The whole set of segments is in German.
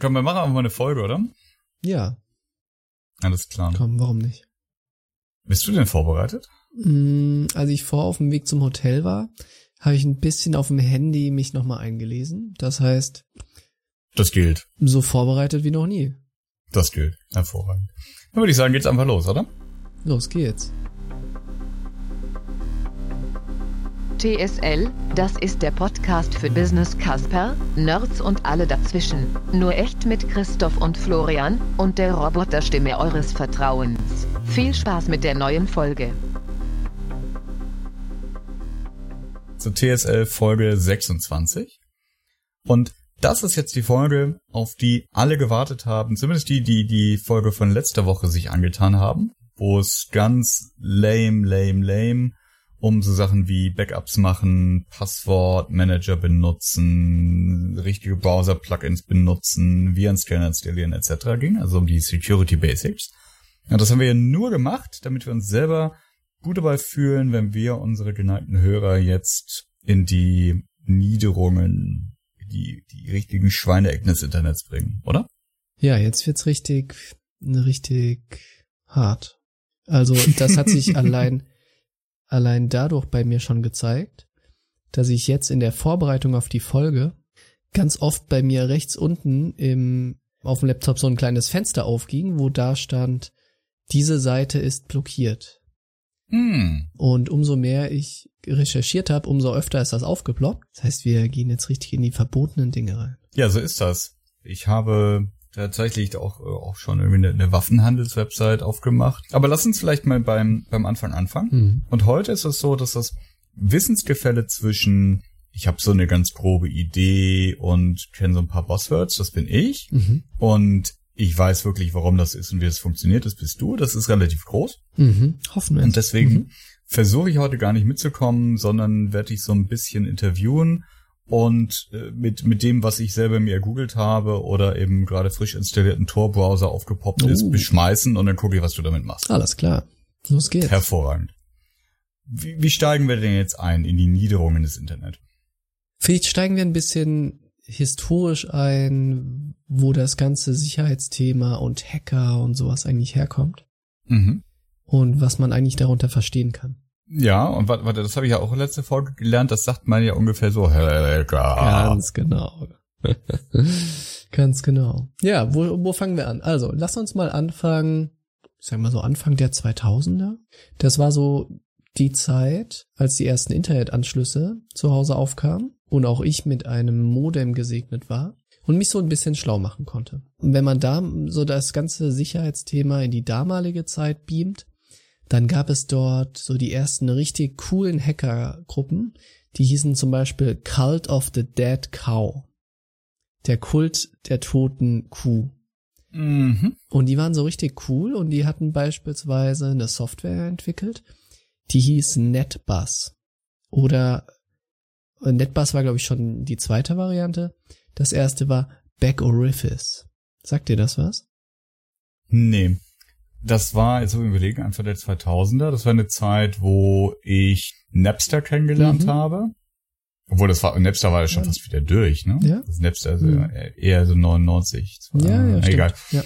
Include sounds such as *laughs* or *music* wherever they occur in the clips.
Komm, wir machen einfach mal eine Folge, oder? Ja. Alles klar. Komm, warum nicht? Bist du denn vorbereitet? Mm, als ich vor auf dem Weg zum Hotel war, habe ich ein bisschen auf dem Handy mich nochmal eingelesen. Das heißt, Das gilt. so vorbereitet wie noch nie. Das gilt. Hervorragend. Dann würde ich sagen, geht's einfach los, oder? Los geht's. TSL, das ist der Podcast für Business Casper, Nerds und alle dazwischen. Nur echt mit Christoph und Florian und der Roboterstimme eures Vertrauens. Viel Spaß mit der neuen Folge. Zur TSL Folge 26. Und das ist jetzt die Folge, auf die alle gewartet haben. Zumindest die, die die Folge von letzter Woche sich angetan haben. Wo es ganz lame, lame, lame um so Sachen wie Backups machen, Passwortmanager benutzen, richtige Browser-Plugins benutzen, Virenscanner installieren etc. ging, also um die Security Basics. Und das haben wir ja nur gemacht, damit wir uns selber gut dabei fühlen, wenn wir unsere geneigten Hörer jetzt in die Niederungen, die, die richtigen Schweineecken des Internets bringen, oder? Ja, jetzt wird's richtig, richtig hart. Also, das hat sich *laughs* allein, allein dadurch bei mir schon gezeigt, dass ich jetzt in der Vorbereitung auf die Folge ganz oft bei mir rechts unten im, auf dem Laptop so ein kleines Fenster aufging, wo da stand, diese Seite ist blockiert. Hm. Und umso mehr ich recherchiert habe, umso öfter ist das aufgeploppt. Das heißt, wir gehen jetzt richtig in die verbotenen Dinge rein. Ja, so ist das. Ich habe tatsächlich auch, äh, auch schon irgendwie eine, eine Waffenhandelswebsite aufgemacht. Aber lass uns vielleicht mal beim, beim Anfang anfangen. Mhm. Und heute ist es so, dass das Wissensgefälle zwischen ich habe so eine ganz grobe Idee und kenne so ein paar Buzzwords, das bin ich. Mhm. Und ich weiß wirklich, warum das ist und wie es funktioniert, das bist du. Das ist relativ groß. Mhm. Hoffen wir. Und deswegen Mhm. versuche ich heute gar nicht mitzukommen, sondern werde ich so ein bisschen interviewen und äh, mit, mit dem, was ich selber mir ergoogelt habe oder eben gerade frisch installierten Tor-Browser aufgepoppt ist, Oh. beschmeißen und dann gucke ich, was du damit machst. Alles klar. Los geht's. Hervorragend. Wie, wie steigen wir denn jetzt ein in die Niederungen des Internet? Vielleicht steigen wir ein bisschen historisch ein, wo das ganze Sicherheitsthema und Hacker und sowas eigentlich herkommt Mhm. und was man eigentlich darunter verstehen kann. Ja, und warte, warte, das habe ich ja auch letzte Folge gelernt, das sagt man ja ungefähr so, Hacker. Ganz genau. *laughs* Ganz genau. Ja, wo, wo fangen wir an? Also, lass uns mal anfangen, ich sag mal so Anfang der 2000er. Das war so die Zeit, als die ersten Internetanschlüsse zu Hause aufkamen und auch ich mit einem Modem gesegnet war und mich so ein bisschen schlau machen konnte. Und wenn man da so das ganze Sicherheitsthema in die damalige Zeit beamt, dann gab es dort so die ersten richtig coolen Hackergruppen, die hießen zum Beispiel Cult of the Dead Cow. Der Kult der toten Kuh. Mhm. Und die waren so richtig cool und die hatten beispielsweise eine Software entwickelt, die hieß NetBus. Oder äh, NetBus war, glaube ich, schon die zweite Variante. Das erste war Backorifice. Sagt dir das was? Nee. Das war, jetzt so überlegen, Anfang der 2000er. Das war eine Zeit, wo ich Napster kennengelernt Mhm. habe. Obwohl das war, Napster war ja schon Ja. fast wieder durch, ne? Ja. Das Napster ist Mhm. ja eher so 99. Ja, ja, Äh, stimmt. Egal. Ja.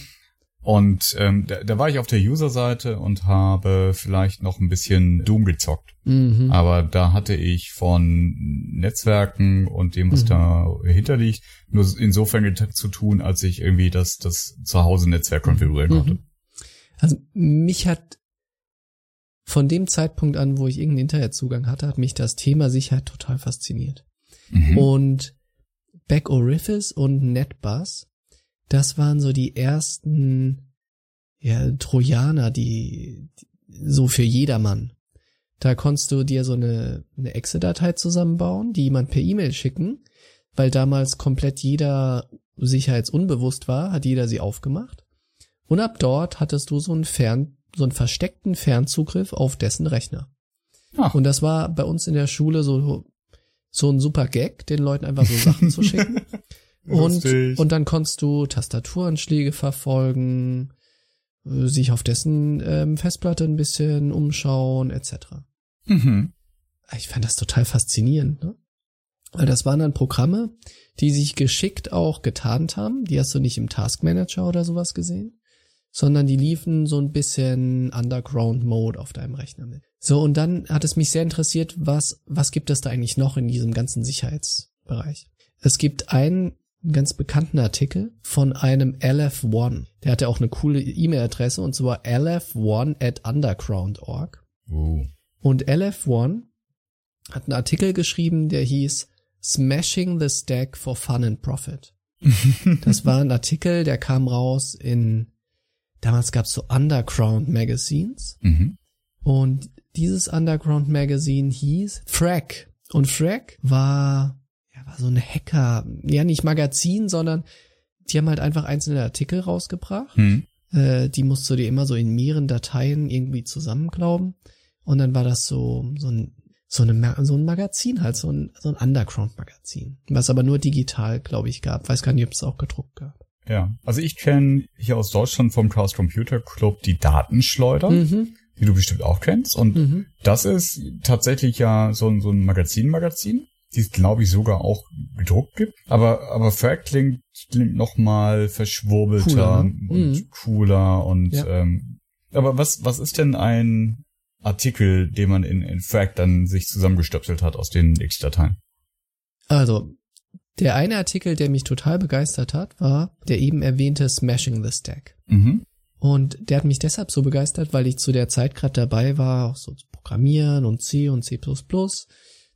Und ähm, da, da war ich auf der User-Seite und habe vielleicht noch ein bisschen Doom gezockt. Mhm. Aber da hatte ich von Netzwerken und dem, was Mhm. dahinter liegt, nur insofern zu tun, als ich irgendwie das, das Zuhause-Netzwerk konfigurieren Mhm. konnte. Also mich hat von dem Zeitpunkt an, wo ich irgendeinen Internetzugang hatte, hat mich das Thema Sicherheit total fasziniert. Mhm. Und Backorifice und NetBus, das waren so die ersten ja, Trojaner, die, die so für jedermann. Da konntest du dir so eine, eine Exe-Datei zusammenbauen, die jemand per E-Mail schicken, weil damals komplett jeder sicherheitsunbewusst war, hat jeder sie aufgemacht. Und ab dort hattest du so einen Fern, so einen versteckten Fernzugriff auf dessen Rechner. Ach. Und das war bei uns in der Schule so, so ein super Gag, den Leuten einfach so Sachen zu schicken. *laughs* Und, und dann konntest du Tastaturanschläge verfolgen, äh, sich auf dessen ähm, Festplatte ein bisschen umschauen, etc. Mhm. Ich fand das total faszinierend. Ne? Weil das waren dann Programme, die sich geschickt auch getarnt haben. Die hast du nicht im Task Manager oder sowas gesehen, sondern die liefen so ein bisschen Underground Mode auf deinem Rechner mit. So, und dann hat es mich sehr interessiert, was, was gibt es da eigentlich noch in diesem ganzen Sicherheitsbereich? Es gibt einen ganz bekannten Artikel von einem LF1. Der hatte auch eine coole E-Mail-Adresse und zwar lf1 at underground.org. Uh. Und LF1 hat einen Artikel geschrieben, der hieß Smashing the Stack for Fun and Profit. *laughs* Das war ein Artikel, der kam raus in, damals gab's so Underground Magazines. Mhm. Und dieses Underground Magazine hieß Frack. Und Frack war, ja, war so ein Hacker, ja nicht Magazin, sondern die haben halt einfach einzelne Artikel rausgebracht. Hm. Äh, die musst du dir immer so in mehreren Dateien irgendwie zusammenglauben. Und dann war das so, so ein, so, eine, so ein Magazin halt, so ein, so ein Underground-Magazin. Was aber nur digital, glaube ich, gab. Weiß gar nicht, ob es auch gedruckt gab. Ja. Also ich kenne hier aus Deutschland vom Chaos Computer Club die Datenschleuder, Mhm. die du bestimmt auch kennst. Und Mhm. das ist tatsächlich ja so, ein- so ein Magazin-Magazin, die es, glaube ich, sogar auch gedruckt gibt. Aber, aber Frack klingt, klingt noch mal verschwurbelter Cooler, ne? und Mhm. cooler und Ja. ähm, aber was, was ist denn ein Artikel, den man in, in Frack dann sich zusammengestöpselt hat aus den X-Dateien? Also, der eine Artikel, der mich total begeistert hat, war der eben erwähnte Smashing the Stack. Mhm. Und der hat mich deshalb so begeistert, weil ich zu der Zeit gerade dabei war, auch so zu programmieren und C und C++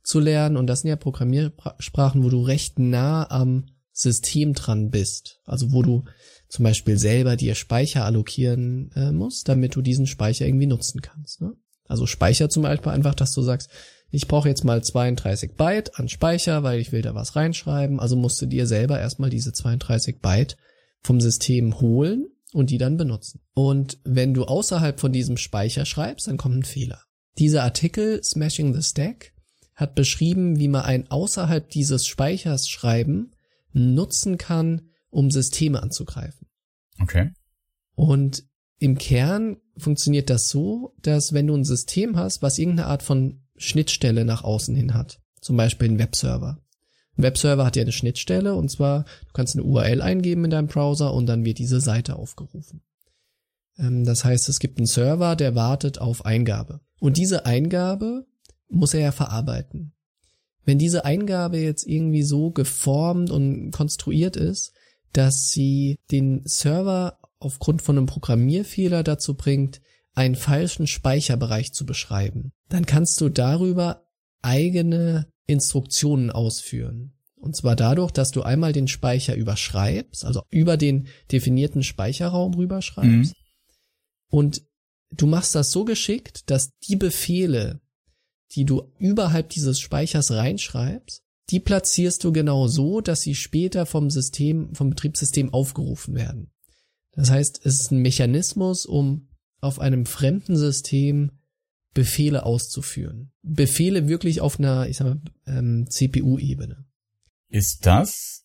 zu lernen. Und das sind ja Programmiersprachen, wo du recht nah am System dran bist. Also wo du zum Beispiel selber dir Speicher allokieren äh, musst, damit du diesen Speicher irgendwie nutzen kannst. Ne? Also Speicher zum Beispiel einfach, dass du sagst, ich brauche jetzt mal 32 Byte an Speicher, weil ich will da was reinschreiben. Also musst du dir selber erstmal diese 32 Byte vom System holen und die dann benutzen. Und wenn du außerhalb von diesem Speicher schreibst, dann kommt ein Fehler. Dieser Artikel Smashing the Stack hat beschrieben, wie man ein außerhalb dieses Speichers schreiben nutzen kann, um Systeme anzugreifen. Okay. Und im Kern funktioniert das so, dass wenn du ein System hast, was irgendeine Art von Schnittstelle nach außen hin hat, zum Beispiel ein Webserver. Ein Webserver hat ja eine Schnittstelle und zwar, du kannst eine URL eingeben in deinem Browser und dann wird diese Seite aufgerufen. Ähm, Das heißt, es gibt einen Server, der wartet auf Eingabe. Und diese Eingabe muss er ja verarbeiten. Wenn diese Eingabe jetzt irgendwie so geformt und konstruiert ist, dass sie den Server aufgrund von einem Programmierfehler dazu bringt, einen falschen Speicherbereich zu beschreiben, dann kannst du darüber eigene Instruktionen ausführen. Und zwar dadurch, dass du einmal den Speicher überschreibst, also über den definierten Speicherraum rüberschreibst. Und du machst das so geschickt, dass die Befehle, die du überhalb dieses Speichers reinschreibst, die platzierst du genau so, dass sie später vom System, vom Betriebssystem aufgerufen werden. Das heißt, es ist ein Mechanismus, um auf einem fremden System Befehle auszuführen. Befehle wirklich auf einer, ich sag mal, ähm, CPU-Ebene. Ist das,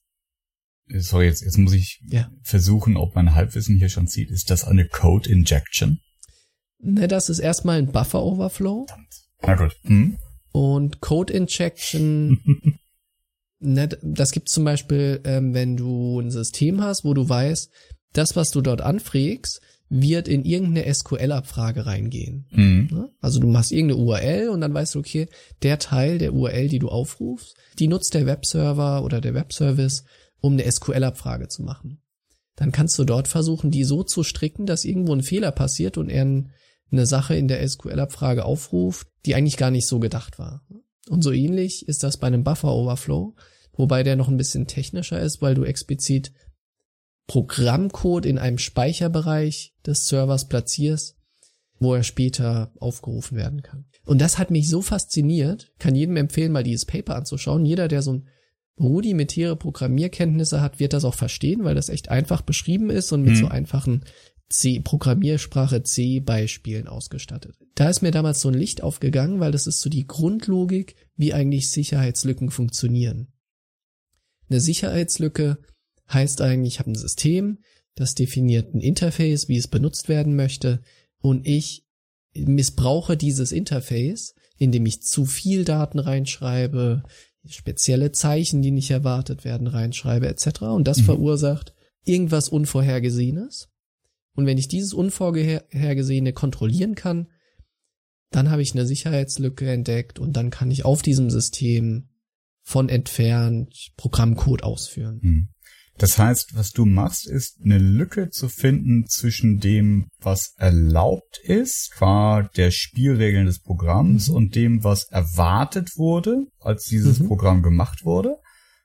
sorry, jetzt, jetzt muss ich Ja. versuchen, ob mein Halbwissen hier schon zieht, ist das eine Code Injection? Ne, das ist erstmal ein Buffer-Overflow Na gut. Hm? und Code-Injection *laughs* Ne, das gibt zum Beispiel, ähm, wenn du ein System hast, wo du weißt, das, was du dort anfrägst, wird in irgendeine SQL-Abfrage reingehen. Mhm. Ne? Also du machst irgendeine URL und dann weißt du, okay, der Teil der URL, die du aufrufst, die nutzt der Webserver oder der Webservice, um eine SQL-Abfrage zu machen. Dann kannst du dort versuchen, die so zu stricken, dass irgendwo ein Fehler passiert und er ein- eine Sache in der SQL-Abfrage aufruft, die eigentlich gar nicht so gedacht war. Und so ähnlich ist das bei einem Buffer-Overflow, wobei der noch ein bisschen technischer ist, weil du explizit Programmcode in einem Speicherbereich des Servers platzierst, wo er später aufgerufen werden kann. Und das hat mich so fasziniert, kann jedem empfehlen, mal dieses Paper anzuschauen. Jeder, der so ein rudimentäre Programmierkenntnisse hat, wird das auch verstehen, weil das echt einfach beschrieben ist und mit Mhm. so einfachen C, Programmiersprache C Beispielen ausgestattet. Da ist mir damals so ein Licht aufgegangen, weil das ist so die Grundlogik, wie eigentlich Sicherheitslücken funktionieren. Eine Sicherheitslücke heißt eigentlich, ich habe ein System, das definiert ein Interface, wie es benutzt werden möchte, und ich missbrauche dieses Interface, indem ich zu viel Daten reinschreibe, spezielle Zeichen, die nicht erwartet werden, reinschreibe etc. Und das mhm. verursacht irgendwas Unvorhergesehenes. Und wenn ich dieses Unvorhergesehene kontrollieren kann, dann habe ich eine Sicherheitslücke entdeckt und dann kann ich auf diesem System von entfernt Programmcode ausführen. Mhm. Das heißt, was du machst, ist eine Lücke zu finden zwischen dem, was erlaubt ist, qua der Spielregeln des Programms mhm. und dem, was erwartet wurde, als dieses mhm. Programm gemacht wurde,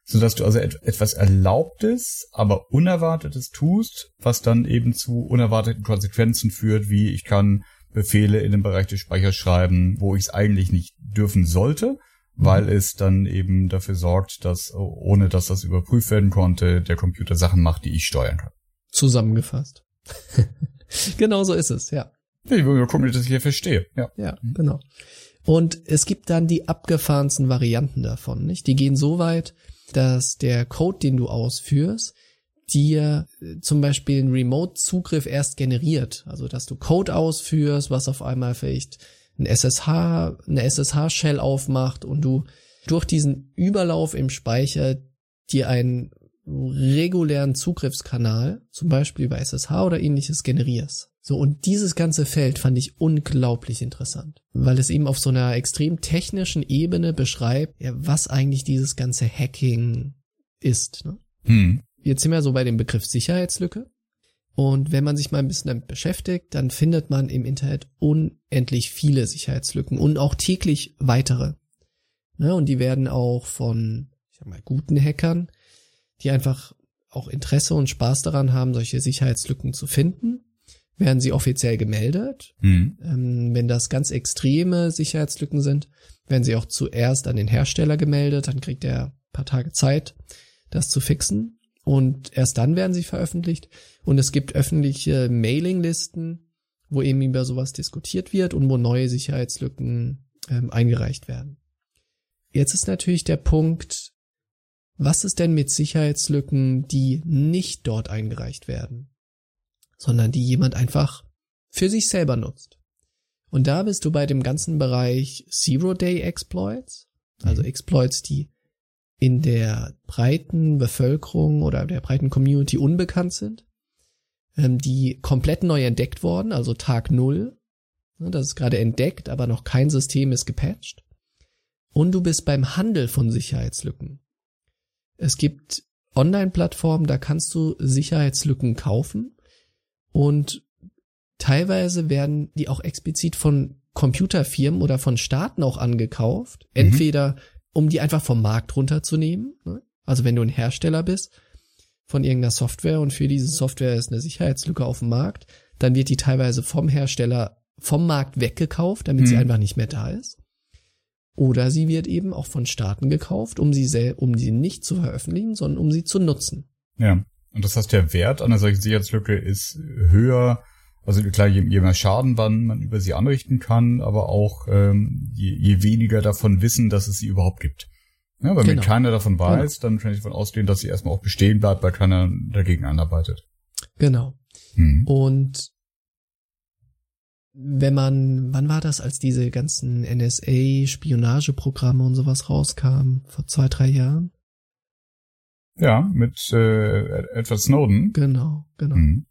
so dass du also et etwas Erlaubtes, aber Unerwartetes tust, was dann eben zu unerwarteten Konsequenzen führt, wie ich kann Befehle in den Bereich des Speichers schreiben, wo ich es eigentlich nicht dürfen sollte, weil mhm. es dann eben dafür sorgt, dass, ohne dass das überprüft werden konnte, der Computer Sachen macht, die ich steuern kann. Zusammengefasst. *laughs* genau so ist es, ja. Ich will mal gucken, dass ich hier verstehe. Ja. ja, genau. Und es gibt dann die abgefahrensten Varianten davon, nicht? Die gehen so weit, dass der Code, den du ausführst, dir äh, zum Beispiel einen Remote-Zugriff erst generiert. Also, dass du Code ausführst, was auf einmal vielleicht ein SSH, eine SSH-Shell aufmacht und du durch diesen Überlauf im Speicher dir einen regulären Zugriffskanal, zum Beispiel über SSH oder ähnliches, generierst. So, und dieses ganze Feld fand ich unglaublich interessant, weil es eben auf so einer extrem technischen Ebene beschreibt, ja, was eigentlich dieses ganze Hacking ist. Ne? Hm. Jetzt sind wir so bei dem Begriff Sicherheitslücke. Und wenn man sich mal ein bisschen damit beschäftigt, dann findet man im Internet unendlich viele Sicherheitslücken und auch täglich weitere. Ne, und die werden auch von, ich sag mal, guten Hackern, die einfach auch Interesse und Spaß daran haben, solche Sicherheitslücken zu finden, werden sie offiziell gemeldet. Mhm. Ähm, wenn das ganz extreme Sicherheitslücken sind, werden sie auch zuerst an den Hersteller gemeldet, dann kriegt er ein paar Tage Zeit, das zu fixen. Und erst dann werden sie veröffentlicht. Und es gibt öffentliche Mailinglisten, wo eben über sowas diskutiert wird und wo neue Sicherheitslücken ähm, eingereicht werden. Jetzt ist natürlich der Punkt, was ist denn mit Sicherheitslücken, die nicht dort eingereicht werden, sondern die jemand einfach für sich selber nutzt? Und da bist du bei dem ganzen Bereich Zero-Day-Exploits, also mhm. Exploits, die in der breiten Bevölkerung oder der breiten Community unbekannt sind, ähm, die komplett neu entdeckt worden, also Tag Null. Das ist gerade entdeckt, aber noch kein System ist gepatcht. Und du bist beim Handel von Sicherheitslücken. Es gibt Online-Plattformen, da kannst du Sicherheitslücken kaufen und teilweise werden die auch explizit von Computerfirmen oder von Staaten auch angekauft. Mhm. Entweder um die einfach vom Markt runterzunehmen. Ne? Also wenn du ein Hersteller bist von irgendeiner Software und für diese Software ist eine Sicherheitslücke auf dem Markt, dann wird die teilweise vom Hersteller vom Markt weggekauft, damit mhm. sie einfach nicht mehr da ist. Oder sie wird eben auch von Staaten gekauft, um sie sel um sie nicht zu veröffentlichen, sondern um sie zu nutzen. Ja. Und das heißt, der Wert einer solchen Sicherheitslücke ist höher also klar, je, je mehr Schaden man, man über sie anrichten kann, aber auch ähm, je, je weniger davon wissen, dass es sie überhaupt gibt. Ja, weil genau. wenn keiner davon weiß, genau. dann kann ich davon ausgehen, dass sie erstmal auch bestehen bleibt, weil keiner dagegen anarbeitet. Genau. Hm. Und wenn man, wann war das, als diese ganzen NSA-Spionageprogramme und sowas rauskamen? Vor zwei, drei Jahren? Ja, mit äh, Edward Snowden. Genau, genau. Mhm.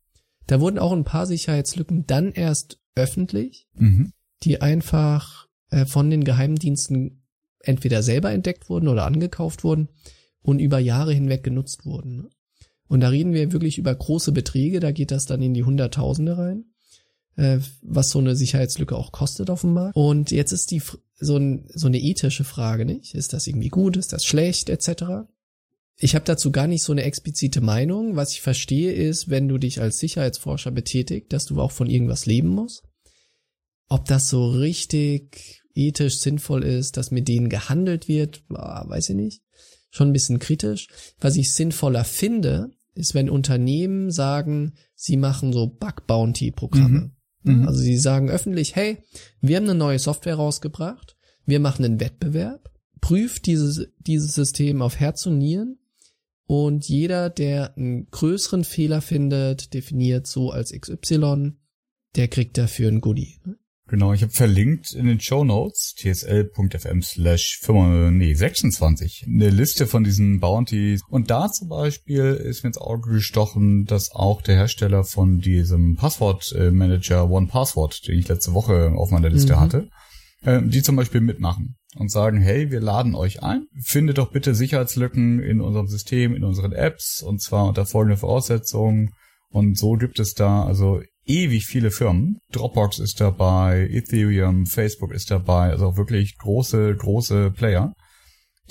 Da wurden auch ein paar Sicherheitslücken dann erst öffentlich, mhm. die einfach äh, von den Geheimdiensten entweder selber entdeckt wurden oder angekauft wurden und über Jahre hinweg genutzt wurden. Und da reden wir wirklich über große Beträge, da geht das dann in die Hunderttausende rein, äh, was so eine Sicherheitslücke auch kostet auf dem Markt. Und jetzt ist die so, ein, so eine ethische Frage, nicht? Ist das irgendwie gut, ist das schlecht, etc. Ich habe dazu gar nicht so eine explizite Meinung. Was ich verstehe ist, wenn du dich als Sicherheitsforscher betätigt, dass du auch von irgendwas leben musst. Ob das so richtig ethisch sinnvoll ist, dass mit denen gehandelt wird, weiß ich nicht. Schon ein bisschen kritisch. Was ich sinnvoller finde, ist, wenn Unternehmen sagen, sie machen so Bug-Bounty-Programme. Mhm. Mhm. Also sie sagen öffentlich, hey, wir haben eine neue Software rausgebracht, wir machen einen Wettbewerb, prüft dieses, dieses System auf Herz und Nieren und jeder, der einen größeren Fehler findet, definiert so als XY, der kriegt dafür ein Goodie. Genau, ich habe verlinkt in den Show Notes tsl.fm slash nee, 26 eine Liste von diesen Bounties. Und da zum Beispiel ist mir ins Auge gestochen, dass auch der Hersteller von diesem Passwortmanager One Password, den ich letzte Woche auf meiner Liste mhm. hatte, äh, die zum Beispiel mitmachen und sagen, hey, wir laden euch ein, findet doch bitte Sicherheitslücken in unserem System, in unseren Apps und zwar unter folgenden Voraussetzungen. Und so gibt es da also ewig viele Firmen. Dropbox ist dabei, Ethereum, Facebook ist dabei, also auch wirklich große, große Player,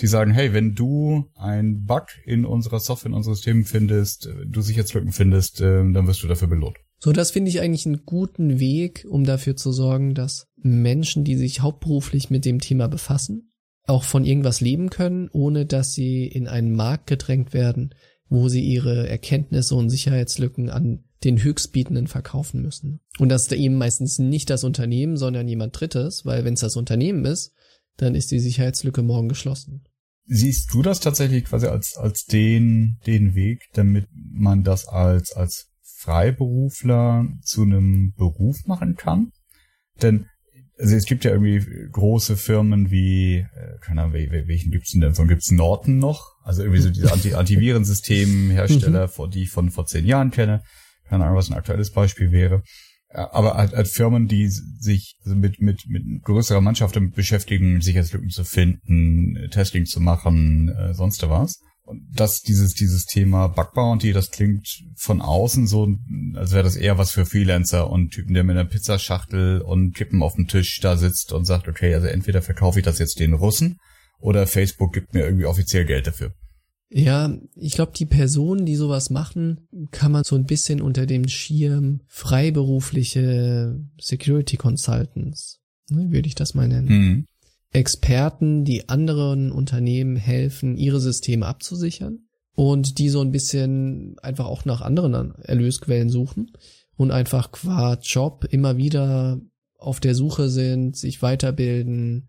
die sagen, hey, wenn du ein Bug in unserer Software, in unserem System findest, du Sicherheitslücken findest, ähm, dann wirst du dafür belohnt. So, das finde ich eigentlich einen guten Weg, um dafür zu sorgen, dass Menschen, die sich hauptberuflich mit dem Thema befassen, auch von irgendwas leben können, ohne dass sie in einen Markt gedrängt werden, wo sie ihre Erkenntnisse und Sicherheitslücken an den Höchstbietenden verkaufen müssen. Und das ist eben meistens nicht das Unternehmen, sondern jemand Drittes, weil wenn es das Unternehmen ist, dann ist die Sicherheitslücke morgen geschlossen. Siehst du das tatsächlich quasi als, als den, den Weg, damit man das als, als Freiberufler zu einem Beruf machen kann? Denn also es gibt ja irgendwie große Firmen wie, äh, keine Ahnung, welchen gibt's denn denn? So gibt's Norton noch? Also irgendwie so diese Anti *laughs* Antivirensystem-Hersteller, mhm. die ich von vor zehn Jahren kenne. Keine Ahnung, was ein aktuelles Beispiel wäre. Aber halt, halt Firmen, die sich mit, mit, mit größerer Mannschaft damit beschäftigen, Sicherheitslücken zu finden, Testing zu machen, äh, sonst was. Und das, dieses, dieses Thema Bug Bounty, das klingt von außen so, als wäre das eher was für Freelancer und Typen, der mit einer Pizzaschachtel und Kippen auf dem Tisch da sitzt und sagt, okay, also entweder verkaufe ich das jetzt den Russen oder Facebook gibt mir irgendwie offiziell Geld dafür. Ja, ich glaube, die Personen, die sowas machen, kann man so ein bisschen unter dem Schirm freiberufliche Security Consultants, ne, würde ich das mal nennen. Mhm. Experten, die anderen Unternehmen helfen, ihre Systeme abzusichern und die so ein bisschen einfach auch nach anderen Erlösquellen suchen und einfach qua Job immer wieder auf der Suche sind, sich weiterbilden,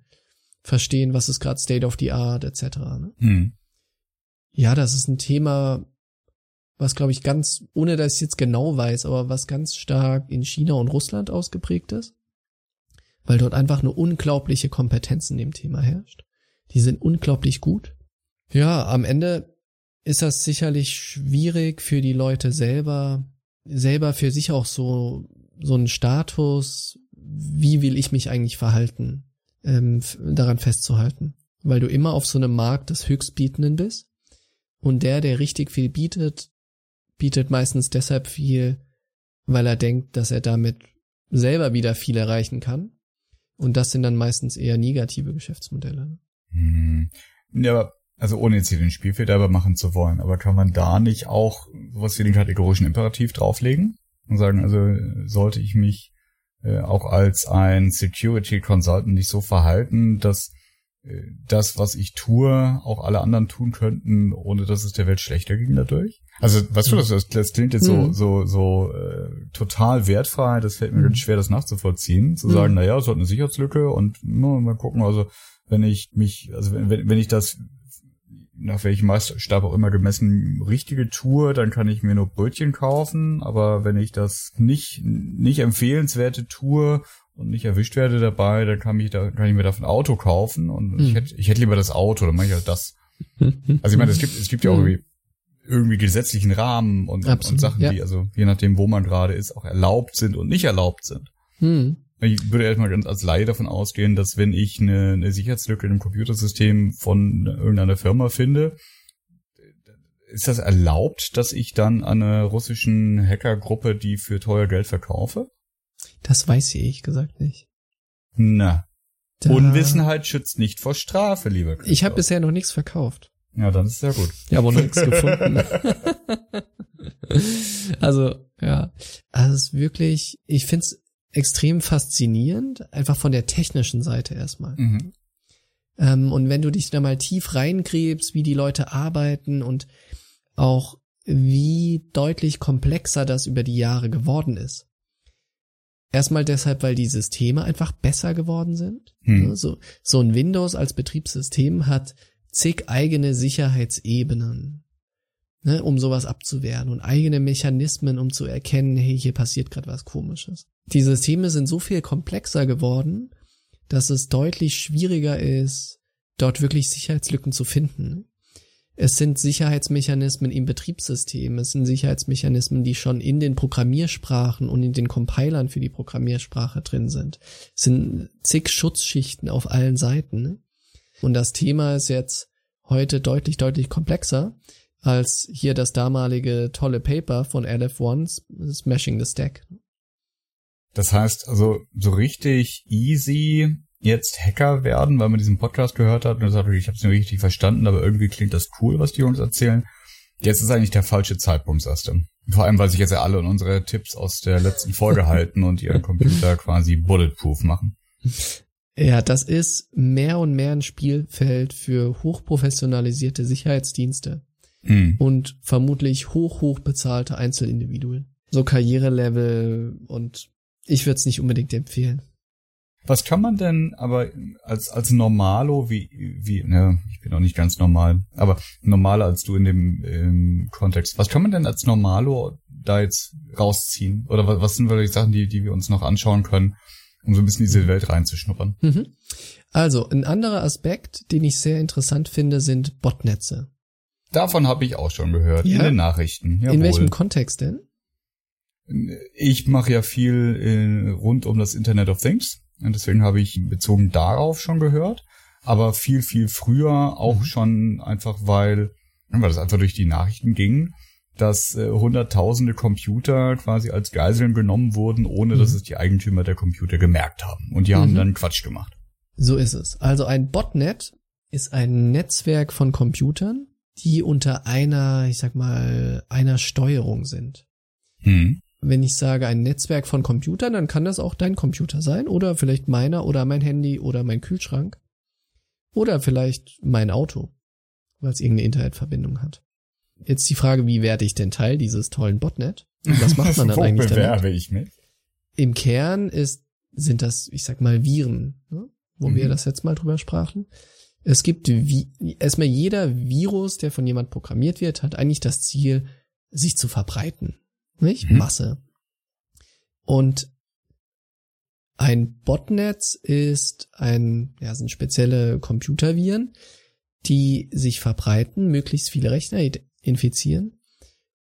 verstehen, was ist gerade State of the Art etc. Ne? Hm. Ja, das ist ein Thema, was glaube ich ganz, ohne dass ich jetzt genau weiß, aber was ganz stark in China und Russland ausgeprägt ist weil dort einfach eine unglaubliche Kompetenz in dem Thema herrscht. Die sind unglaublich gut. Ja, am Ende ist das sicherlich schwierig für die Leute selber, selber für sich auch so, so einen Status, wie will ich mich eigentlich verhalten, ähm, daran festzuhalten. Weil du immer auf so einem Markt des Höchstbietenden bist. Und der, der richtig viel bietet, bietet meistens deshalb viel, weil er denkt, dass er damit selber wieder viel erreichen kann. Und das sind dann meistens eher negative Geschäftsmodelle. Hm. Ja, aber also ohne jetzt hier den Spielverderber machen zu wollen, aber kann man da nicht auch sowas wie den kategorischen Imperativ drauflegen und sagen, also sollte ich mich äh, auch als ein Security Consultant nicht so verhalten, dass das, was ich tue, auch alle anderen tun könnten, ohne dass es der Welt schlechter ging dadurch? Also, weißt du, das, das klingt jetzt mhm. so, so, so äh, total wertfrei, das fällt mir mhm. ganz schwer, das nachzuvollziehen, zu mhm. sagen, na ja, es hat eine Sicherheitslücke und no, mal gucken, also wenn ich mich, also wenn, wenn ich das nach welchem Maßstab auch immer gemessen richtige tue, dann kann ich mir nur Brötchen kaufen, aber wenn ich das nicht, nicht empfehlenswerte tue und nicht erwischt werde dabei, dann kann ich, da, kann ich mir davon ein Auto kaufen und mhm. ich hätte, ich hätte lieber das Auto, dann mache ich halt das. *laughs* Also ich meine, es gibt, es gibt ja auch mhm. irgendwie irgendwie gesetzlichen Rahmen und, Absolut, und Sachen, ja. die also je nachdem, wo man gerade ist, auch erlaubt sind und nicht erlaubt sind. Hm. Ich würde erstmal ganz als Laie davon ausgehen, dass wenn ich eine, eine Sicherheitslücke in einem Computersystem von irgendeiner Firma finde, ist das erlaubt, dass ich dann an einer russischen Hackergruppe die für teuer Geld verkaufe? Das weiß ich gesagt nicht. Na. Da Unwissenheit schützt nicht vor Strafe, lieber Christoph. Ich habe bisher noch nichts verkauft. Ja, dann ist ja gut. Ja, aber noch nichts *laughs* gefunden. also, ja. Also es ist wirklich, ich find's extrem faszinierend, einfach von der technischen Seite erstmal. Mhm. Ähm, und wenn du dich da mal tief reingräbst, wie die Leute arbeiten und auch wie deutlich komplexer das über die Jahre geworden ist. Erstmal deshalb, weil die Systeme einfach besser geworden sind. Hm. So, so ein Windows als Betriebssystem hat zig eigene Sicherheitsebenen. ne, um sowas abzuwehren und eigene Mechanismen, um zu erkennen, hey, hier passiert gerade was Komisches. Die Systeme sind so viel komplexer geworden, dass es deutlich schwieriger ist, dort wirklich Sicherheitslücken zu finden. Es sind Sicherheitsmechanismen im Betriebssystem, es sind Sicherheitsmechanismen, die schon in den Programmiersprachen und in den Compilern für die Programmiersprache drin sind. Es sind zig Schutzschichten auf allen Seiten. Und das Thema ist jetzt heute deutlich, deutlich komplexer als hier das damalige tolle Paper von LF1, Smashing the Stack. Das heißt also so richtig easy jetzt Hacker werden, weil man diesen Podcast gehört hat und sagt, ich habe es nicht richtig verstanden, aber irgendwie klingt das cool, was die Jungs erzählen. Jetzt ist eigentlich der falsche Zeitpunkt, sagst du. Vor allem, weil sich jetzt ja alle unsere Tipps aus der letzten Folge *laughs* halten und ihren Computer quasi bulletproof machen. Ja, das ist mehr und mehr ein Spielfeld für hochprofessionalisierte Sicherheitsdienste mhm. und vermutlich hoch, hoch bezahlte Einzelindividuen. So Karrierelevel und ich würde es nicht unbedingt empfehlen. Was kann man denn aber als, als Normalo, wie, wie, ne, ich bin auch nicht ganz normal, aber normaler als du in dem im Kontext, was kann man denn als Normalo da jetzt rausziehen? Oder was, was sind vielleicht Sachen, die, die wir uns noch anschauen können, um so ein bisschen in diese Welt reinzuschnuppern? Mhm. Also, ein anderer Aspekt, den ich sehr interessant finde, sind Botnetze. Davon habe ich auch schon gehört, ja? in den Nachrichten. Jawohl. In welchem Kontext denn? Ich mache ja viel in, rund um das Internet of Things. Und deswegen habe ich bezogen darauf schon gehört. Aber viel, viel früher auch mhm. schon einfach, weil, weil das einfach durch die Nachrichten ging, dass äh, hunderttausende Computer quasi als Geiseln genommen wurden, ohne mhm. dass es die Eigentümer der Computer gemerkt haben. Und die mhm. haben dann Quatsch gemacht. So ist es. Also ein Botnet ist ein Netzwerk von Computern, die unter einer, ich sag mal, einer Steuerung sind. Mhm wenn ich sage ein Netzwerk von Computern, dann kann das auch dein Computer sein oder vielleicht meiner oder mein Handy oder mein Kühlschrank oder vielleicht mein Auto, weil es irgendeine Internetverbindung hat. Jetzt die Frage, wie werde ich denn Teil dieses tollen Botnet? Und *laughs* was macht man dann eigentlich bewerbe damit? ich mich? Im Kern ist, sind das, ich sag mal, Viren, ne? wo mhm. wir das jetzt mal drüber sprachen. Es gibt wie, erstmal jeder Virus, der von jemand programmiert wird, hat eigentlich das Ziel, sich zu verbreiten nicht? Mhm. Masse. Und ein Botnetz ist ein, ja, sind spezielle Computerviren, die sich verbreiten, möglichst viele Rechner infizieren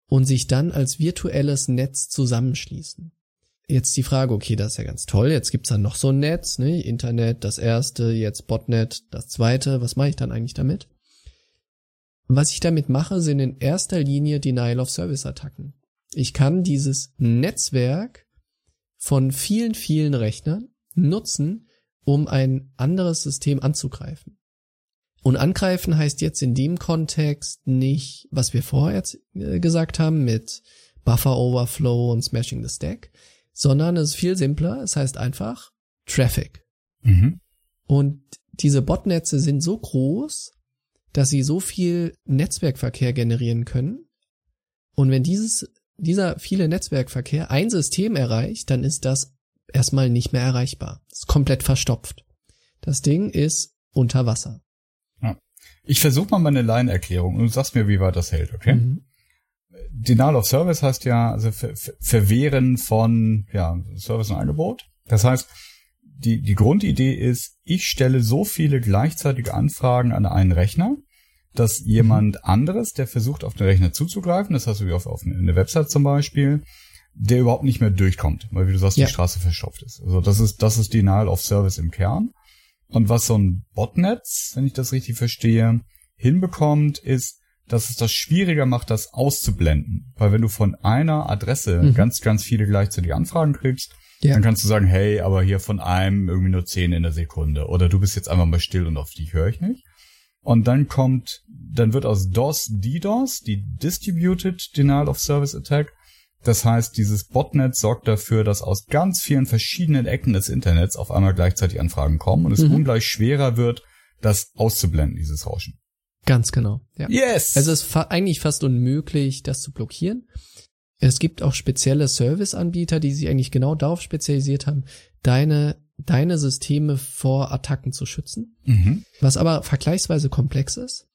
und sich dann als virtuelles Netz zusammenschließen. Jetzt die Frage, okay, das ist ja ganz toll, jetzt gibt's dann noch so ein Netz, ne? Internet, das erste, jetzt Botnet, das zweite, was mache ich dann eigentlich damit? Was ich damit mache, sind in erster Linie Denial-of-Service-Attacken. Ich kann dieses Netzwerk von vielen, vielen Rechnern nutzen, um ein anderes System anzugreifen. Und angreifen heißt jetzt in dem Kontext nicht, was wir vorher äh, gesagt haben mit Buffer Overflow und Smashing the Stack, sondern es ist viel simpler. Es heißt einfach Traffic. Mhm. Und diese Botnetze sind so groß, dass sie so viel Netzwerkverkehr generieren können. Und wenn dieses dieser viele Netzwerkverkehr ein System erreicht, dann ist das erstmal nicht mehr erreichbar. ist komplett verstopft. Das Ding ist unter Wasser. Ja. Ich versuche mal meine Line-Erklärung und du sagst mir, wie weit das hält, okay? Mhm. Denial of Service heißt ja, also Ver Ver Verwehren von ja, Service und Angebot. Das heißt, die, die Grundidee ist, ich stelle so viele gleichzeitige Anfragen an einen Rechner, dass jemand anderes, der versucht, auf den Rechner zuzugreifen, das hast du wie auf, auf eine Website zum Beispiel, der überhaupt nicht mehr durchkommt, weil wie du sagst, ja. die Straße verstopft ist. Also das ist, das ist Denial of Service im Kern. Und was so ein Botnetz, wenn ich das richtig verstehe, hinbekommt, ist, dass es das schwieriger macht, das auszublenden. Weil wenn du von einer Adresse mhm. ganz, ganz viele gleichzeitig Anfragen kriegst, ja. dann kannst du sagen, hey, aber hier von einem irgendwie nur zehn in der Sekunde. Oder du bist jetzt einfach mal still und auf dich höre ich nicht. Und dann kommt, dann wird aus DOS DDoS, die Distributed Denial of Service Attack. Das heißt, dieses Botnet sorgt dafür, dass aus ganz vielen verschiedenen Ecken des Internets auf einmal gleichzeitig Anfragen kommen und es mhm. ungleich schwerer wird, das auszublenden, dieses Rauschen. Ganz genau. Ja. Yes! Also es ist fa eigentlich fast unmöglich, das zu blockieren. Es gibt auch spezielle Serviceanbieter, die sich eigentlich genau darauf spezialisiert haben, deine deine Systeme vor Attacken zu schützen, mhm. was aber vergleichsweise komplex ist.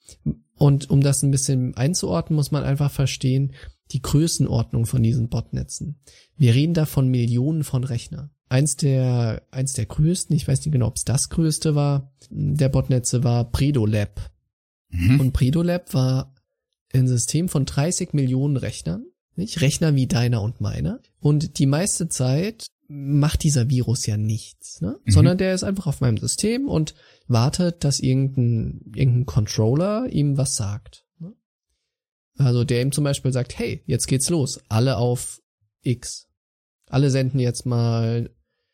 Und um das ein bisschen einzuordnen, muss man einfach verstehen, die Größenordnung von diesen Botnetzen. Wir reden da von Millionen von Rechnern. Eins der, eins der größten, ich weiß nicht genau, ob es das größte war, der Botnetze war Predolab. Mhm. Und Predolab war ein System von 30 Millionen Rechnern, nicht? Rechner wie deiner und meiner. Und die meiste Zeit macht dieser Virus ja nichts, ne? Mhm. sondern der ist einfach auf meinem System und wartet, dass irgendein, irgendein Controller ihm was sagt. Ne? Also der ihm zum Beispiel sagt, hey, jetzt geht's los, alle auf X. Alle senden jetzt mal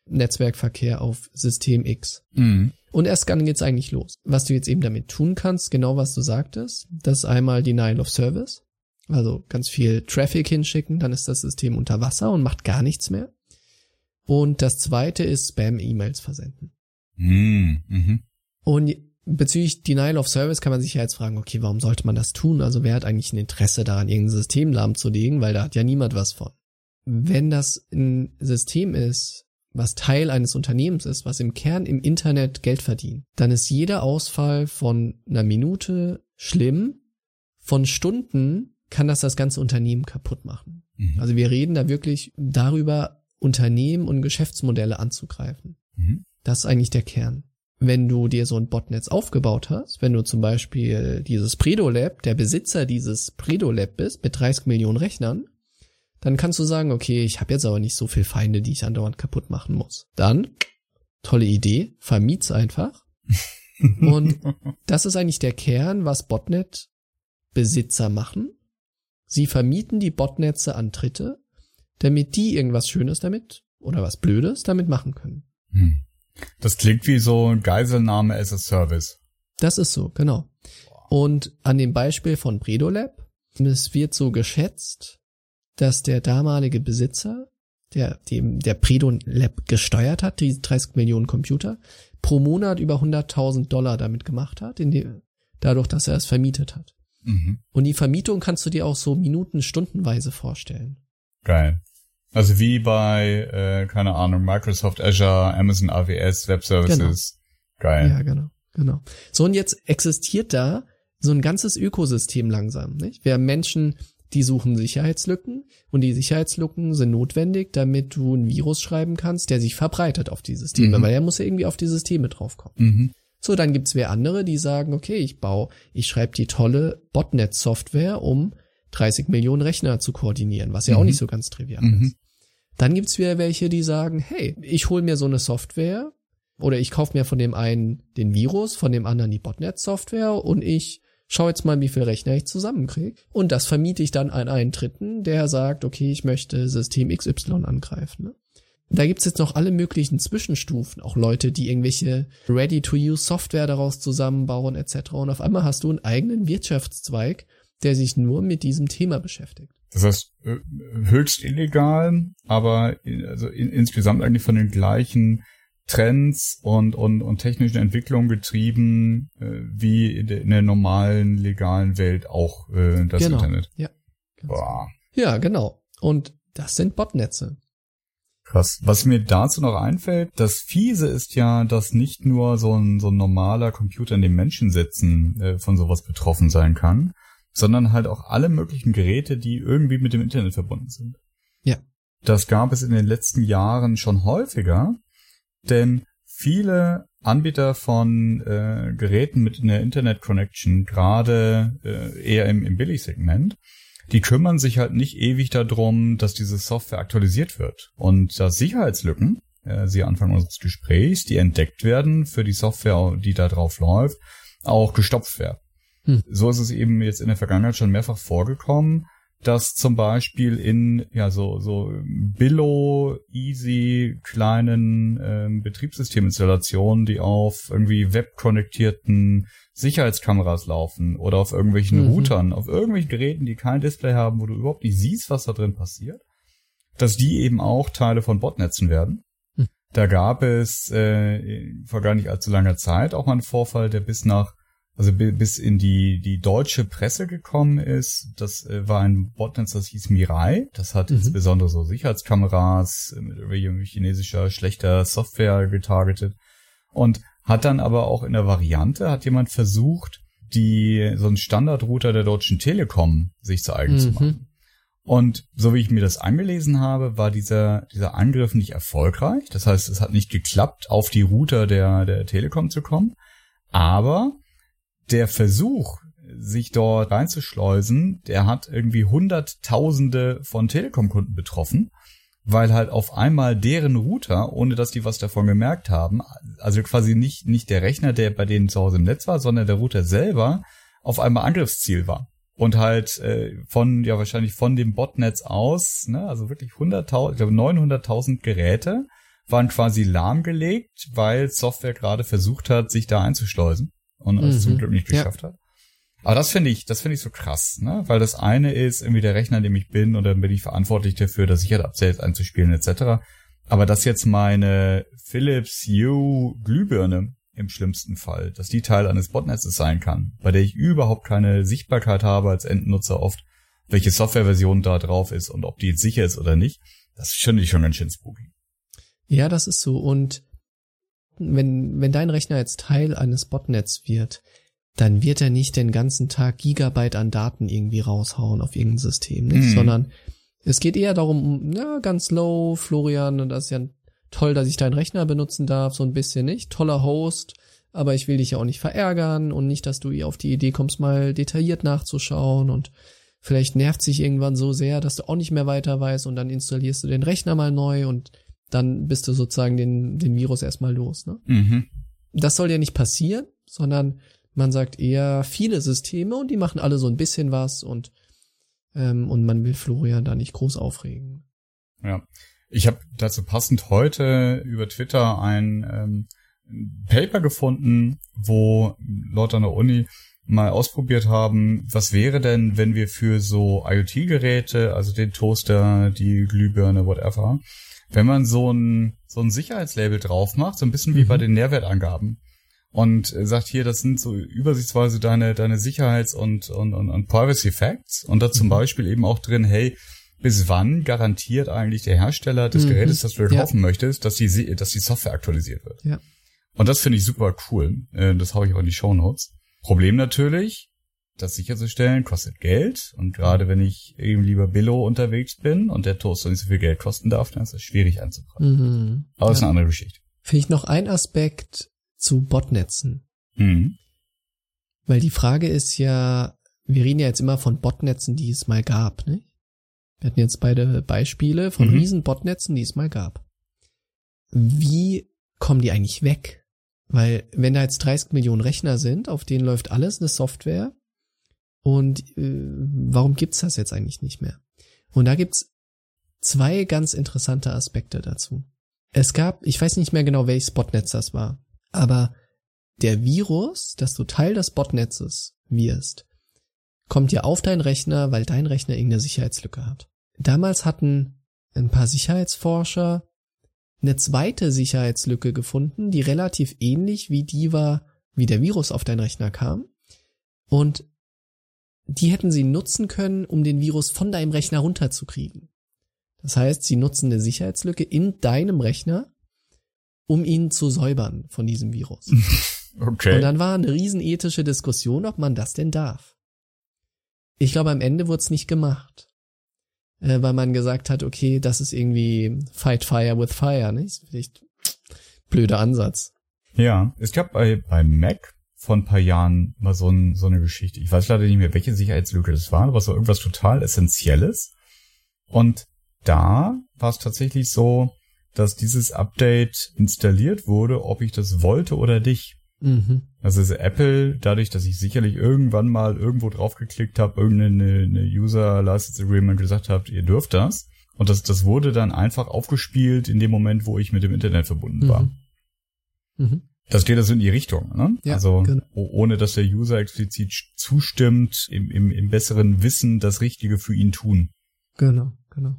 Netzwerkverkehr auf System X. Mhm. Und erst dann geht's eigentlich los. Was du jetzt eben damit tun kannst, genau was du sagtest, das ist einmal Denial of Service. Also ganz viel Traffic hinschicken, dann ist das System unter Wasser und macht gar nichts mehr. Und das zweite ist Spam-E-Mails versenden. Mhm. Mhm. Und bezüglich Denial of Service kann man sich ja jetzt fragen, okay, warum sollte man das tun? Also wer hat eigentlich ein Interesse daran, irgendein System lahmzulegen, weil da hat ja niemand was von. Wenn das ein System ist, was Teil eines Unternehmens ist, was im Kern im Internet Geld verdient, dann ist jeder Ausfall von einer Minute schlimm. Von Stunden kann das das ganze Unternehmen kaputt machen. Mhm. Also wir reden da wirklich darüber, Unternehmen und Geschäftsmodelle anzugreifen. Mhm. Das ist eigentlich der Kern. Wenn du dir so ein Botnetz aufgebaut hast, wenn du zum Beispiel dieses Predolab, der Besitzer dieses Predolab bist, mit 30 Millionen Rechnern, dann kannst du sagen, okay, ich habe jetzt aber nicht so viel Feinde, die ich andauernd kaputt machen muss. Dann, tolle Idee, vermiet's einfach. *laughs* Und das ist eigentlich der Kern, was Botnet-Besitzer machen. Sie vermieten die Botnetze an Dritte, damit die irgendwas Schönes damit oder was Blödes damit machen können. Hm. Das klingt wie so ein Geiselnahme as a Service. Das ist so, genau. Und an dem Beispiel von Predolab, es wird so geschätzt, dass der damalige Besitzer, der dem der Predolab gesteuert hat, die 30 Millionen Computer, pro Monat über 100.000 Dollar damit gemacht hat, in die, dadurch, dass er es vermietet hat. Mhm. Und die Vermietung kannst du dir auch so Minuten, Stundenweise vorstellen. Geil. Also wie bei, äh, keine Ahnung, Microsoft Azure, Amazon AWS, Web Services. Genau. Geil. Ja, genau, genau. So, und jetzt existiert da so ein ganzes Ökosystem langsam, nicht? Wir haben Menschen, die suchen Sicherheitslücken und die Sicherheitslücken sind notwendig, damit du ein Virus schreiben kannst, der sich verbreitet auf die Systeme, mhm. weil er muss ja irgendwie auf die Systeme draufkommen. Mhm. So, dann gibt's wer andere, die sagen, okay, ich baue, ich schreibe die tolle Botnet-Software, um 30 Millionen Rechner zu koordinieren, was ja mhm. auch nicht so ganz trivial mhm. ist. Dann gibt's wieder welche, die sagen, hey, ich hole mir so eine Software oder ich kaufe mir von dem einen den Virus, von dem anderen die Botnet-Software und ich schau jetzt mal, wie viel Rechner ich zusammenkriege. Und das vermiete ich dann an einen Dritten, der sagt, okay, ich möchte System XY angreifen. Ne? Da gibt's jetzt noch alle möglichen Zwischenstufen, auch Leute, die irgendwelche Ready-to-Use-Software daraus zusammenbauen etc. Und auf einmal hast du einen eigenen Wirtschaftszweig, der sich nur mit diesem Thema beschäftigt. Das heißt, äh, höchst illegal, aber also insgesamt eigentlich von den gleichen Trends und, und, und technischen Entwicklungen getrieben, äh, wie in der, in der, normalen, legalen Welt auch äh, das genau. Internet. Ja. Boah. Ja, genau. Und das sind Botnetze. Krass. Was mir dazu noch einfällt, das Fiese ist ja, dass nicht nur so ein, so ein normaler Computer in dem Menschen sitzen äh, von sowas betroffen sein kann, sondern halt auch alle möglichen Geräte, die irgendwie mit dem Internet verbunden sind. Ja. Das gab es in den letzten Jahren schon häufiger, denn viele Anbieter von äh, Geräten mit einer Internet Connection, gerade äh, eher im, im Billigsegment, die kümmern sich halt nicht ewig darum, dass diese Software aktualisiert wird. Und dass Sicherheitslücken, äh, Sie Anfang unseres Gesprächs, die entdeckt werden für die Software, die da drauf läuft, auch gestopft werden. Hm. So ist es eben jetzt in der Vergangenheit schon mehrfach vorgekommen, dass zum Beispiel in ja so so Billo easy kleinen ähm, Betriebssysteminstallationen, die auf irgendwie webkonnektierten Sicherheitskameras laufen oder auf irgendwelchen mhm. Routern, auf irgendwelchen Geräten, die kein Display haben, wo du überhaupt nicht siehst, was da drin passiert, dass die eben auch Teile von Botnetzen werden. Mhm. Da gab es äh, vor gar nicht allzu langer Zeit auch mal einen Vorfall, der bis nach also bis in die, die deutsche Presse gekommen ist. Das äh, war ein Botnetz, das hieß Mirai. Das hat mhm. insbesondere so Sicherheitskameras mit irgendwie chinesischer schlechter Software getargetet und hat dann aber auch in der Variante, hat jemand versucht, die so einen Standardrouter der Deutschen Telekom sich zu eigen Mhm. zu machen. Und so wie ich mir das angelesen habe, war dieser, dieser Angriff nicht erfolgreich. Das heißt, es hat nicht geklappt, auf die Router der, der Telekom zu kommen. Aber der Versuch, sich dort reinzuschleusen, der hat irgendwie Hunderttausende von Telekom-Kunden betroffen, weil halt auf einmal deren Router, ohne dass die was davon gemerkt haben, also quasi nicht, nicht der Rechner, der bei denen zu Hause im Netz war, sondern der Router selber auf einmal Angriffsziel war. Und halt äh, von, ja wahrscheinlich von dem Botnetz aus, ne, also wirklich 100.000, ich glaube 900.000 Geräte waren quasi lahmgelegt, weil Software gerade versucht hat, sich da einzuschleusen und es Mhm. zum Glück nicht Ja. geschafft hat. Aber das finde ich, das finde ich so krass, ne? Weil das eine ist irgendwie der Rechner, an dem ich bin, und dann bin ich verantwortlich dafür, das Sicherheit-Updates einzuspielen, etc. Aber dass jetzt meine Philips Hue Glühbirne im schlimmsten Fall, dass die Teil eines Botnetzes sein kann, bei der ich überhaupt keine Sichtbarkeit habe als Endnutzer oft, welche Softwareversion da drauf ist und ob die jetzt sicher ist oder nicht, das finde ich schon ganz schön spooky. Ja, das ist so. Und wenn, wenn dein Rechner jetzt Teil eines Botnets wird, dann wird er nicht den ganzen Tag Gigabyte an Daten irgendwie raushauen auf irgendein System, nicht? Mhm. sondern es geht eher darum, ja, ganz low, Florian, und das ist ja toll, dass ich deinen Rechner benutzen darf, so ein bisschen nicht. Toller Host, aber ich will dich ja auch nicht verärgern und nicht, dass du auf die Idee kommst, mal detailliert nachzuschauen und vielleicht nervt sich irgendwann so sehr, dass du auch nicht mehr weiter weißt und dann installierst du den Rechner mal neu und dann bist du sozusagen den, den Virus erstmal los. Ne? Mhm. Das soll ja nicht passieren, sondern man sagt eher viele Systeme und die machen alle so ein bisschen was und ähm, und man will Florian da nicht groß aufregen. Ja. Ich habe dazu passend heute über Twitter ein ähm, Paper gefunden, wo Leute an der Uni mal ausprobiert haben, was wäre denn, wenn wir für so IoT-Geräte, also den Toaster, die Glühbirne, whatever, wenn man so ein, so ein Sicherheitslabel drauf macht, so ein bisschen wie Mhm. bei den Nährwertangaben, und äh, sagt hier, das sind so übersichtsweise deine, deine Sicherheits- und, und, und, und Privacy Facts. Und da zum Mhm. Beispiel eben auch drin, hey, bis wann garantiert eigentlich der Hersteller des Mhm. Gerätes, das du Ja. kaufen möchtest, dass die, dass die Software aktualisiert wird? Ja. Und das finde ich super cool. Äh, Das habe ich auch in die Show Notes. Problem natürlich, das sicherzustellen, kostet Geld. Und gerade wenn ich eben lieber Billo unterwegs bin und der Toaster nicht so viel Geld kosten darf, dann ist das schwierig einzupreisen. Mhm. Aber das ist eine andere Geschichte. Finde ich noch ein Aspekt zu Botnetzen. Mhm. Weil die Frage ist ja, wir reden ja jetzt immer von Botnetzen, die es mal gab, ne? Wir hatten jetzt beide Beispiele von Mhm. riesen Botnetzen, die es mal gab. Wie kommen die eigentlich weg? Weil wenn da jetzt 30 Millionen Rechner sind, auf denen läuft alles eine Software und äh, warum gibt's das jetzt eigentlich nicht mehr? Und da gibt's zwei ganz interessante Aspekte dazu. Es gab, ich weiß nicht mehr genau, welches Botnetz das war, aber der Virus, dass du Teil des Botnetzes wirst, kommt ja auf deinen Rechner, weil dein Rechner irgendeine Sicherheitslücke hat. Damals hatten ein paar Sicherheitsforscher eine zweite Sicherheitslücke gefunden, die relativ ähnlich wie die war, wie der Virus auf deinen Rechner kam. Und die hätten sie nutzen können, um den Virus von deinem Rechner runterzukriegen. Das heißt, sie nutzen eine Sicherheitslücke in deinem Rechner, um ihn zu säubern von diesem Virus. *laughs* Okay. Und dann war eine riesenethische Diskussion, ob man das denn darf. Ich glaube, am Ende wurde es nicht gemacht. Äh, weil man gesagt hat, okay, das ist irgendwie Fight Fire with Fire, nicht? Ist Vielleicht blöder Ansatz. Ja, es gab bei, bei Mac vor ein paar Jahren mal so, ein, so eine Geschichte. Ich weiß leider nicht mehr, welche Sicherheitslücke das war, aber es war irgendwas total Essentielles. Und da war es tatsächlich so, dass dieses Update installiert wurde, ob ich das wollte oder nicht. Mhm. Also ist Apple, dadurch, dass ich sicherlich irgendwann mal irgendwo draufgeklickt habe, irgendeine eine User License Agreement gesagt habt, ihr dürft das. Und das, das wurde dann einfach aufgespielt in dem Moment, wo ich mit dem Internet verbunden war. Mhm. Mhm. Das geht also in die Richtung, ne? Ja, also genau. ohne dass der User explizit zustimmt, im, im, im besseren Wissen das Richtige für ihn tun. Genau, genau.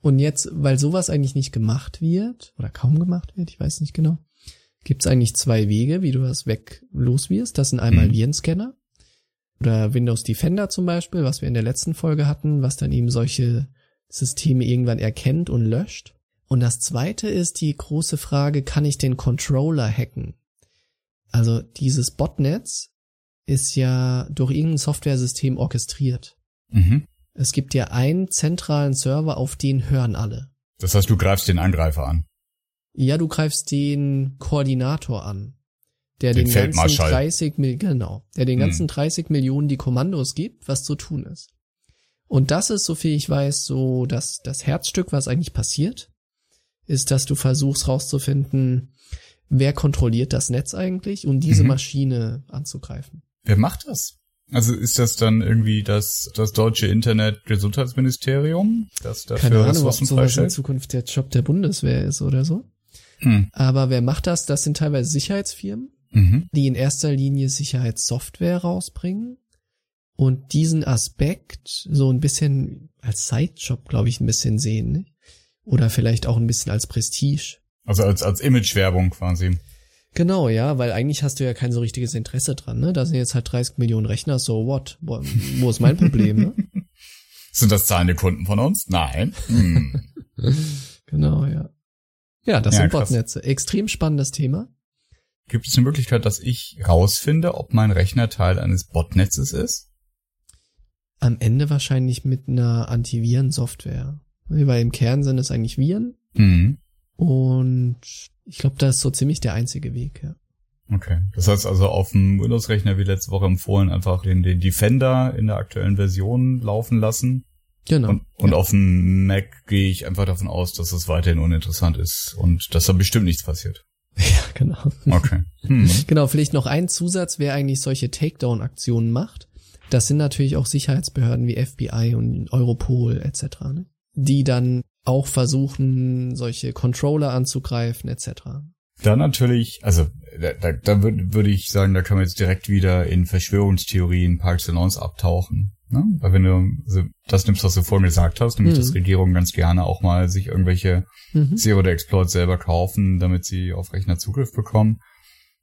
Und jetzt, weil sowas eigentlich nicht gemacht wird, oder kaum gemacht wird, ich weiß nicht genau, gibt's eigentlich zwei Wege, wie du das weg los wirst. Das sind einmal Mhm. Virenscanner oder Windows Defender zum Beispiel, was wir in der letzten Folge hatten, was dann eben solche Systeme irgendwann erkennt und löscht. Und das zweite ist die große Frage, kann ich den Controller hacken? Also dieses Botnetz ist ja durch irgendein Softwaresystem orchestriert. Mhm. Es gibt ja einen zentralen Server, auf den hören alle. Das heißt, du greifst den Angreifer an. Ja, du greifst den Koordinator an, der Den den, ganzen Feldmarschall. 30 Mil genau, der den Hm. ganzen 30 Millionen die Kommandos gibt, was zu tun ist. Und das ist, so viel ich weiß, so das, das Herzstück, was eigentlich passiert, ist, dass du versuchst rauszufinden, wer kontrolliert das Netz eigentlich und diese Mhm. Maschine anzugreifen. Wer macht das? Also ist das dann irgendwie das, das deutsche Internet-Gesundheitsministerium, das dafür Keine Ahnung, ob Ressourcen sowas in? Zukunft der Job der Bundeswehr ist oder so. Hm. Aber wer macht das? Das sind teilweise Sicherheitsfirmen, Mhm. die in erster Linie Sicherheitssoftware rausbringen und diesen Aspekt so ein bisschen als Sidejob, glaube ich, ein bisschen sehen. Ne? Oder vielleicht auch ein bisschen als Prestige. Also als, als Imagewerbung quasi. Genau, ja, weil eigentlich hast du ja kein so richtiges Interesse dran. Ne? Da sind jetzt halt 30 Millionen Rechner, so what? Wo, ist mein Problem? Ne? *laughs* Sind das zahlende Kunden von uns? Nein. Hm. *laughs* Genau, ja. Ja, das Ja, sind krass. Botnetze. Extrem spannendes Thema. Gibt es eine Möglichkeit, dass ich rausfinde, ob mein Rechner Teil eines Botnetzes ist? Am Ende wahrscheinlich mit einer Antivirensoftware. Weil im Kern sind es eigentlich Viren Mhm. Und ich glaube, das ist so ziemlich der einzige Weg, ja. Okay. Das heißt also auf dem Windows-Rechner, wie letzte Woche empfohlen, einfach den, den Defender in der aktuellen Version laufen lassen. Genau. Und, und ja. auf dem Mac gehe ich einfach davon aus, dass es weiterhin uninteressant ist und dass da bestimmt nichts passiert. *laughs* ja, genau. Okay. Hm. *laughs* Genau, vielleicht noch ein Zusatz, wer eigentlich solche Takedown-Aktionen macht. Das sind natürlich auch Sicherheitsbehörden wie FBI und Europol etc., ne? die dann auch versuchen, solche Controller anzugreifen etc. Da natürlich, also da, da, da würde würd ich sagen, da kann man jetzt direkt wieder in Verschwörungstheorien par excellence abtauchen. Ne? Weil wenn du das nimmst, was du vorhin gesagt hast, nämlich Mhm. dass Regierungen ganz gerne auch mal sich irgendwelche Mhm. Zero-Day-Exploits selber kaufen, damit sie auf Rechner Zugriff bekommen,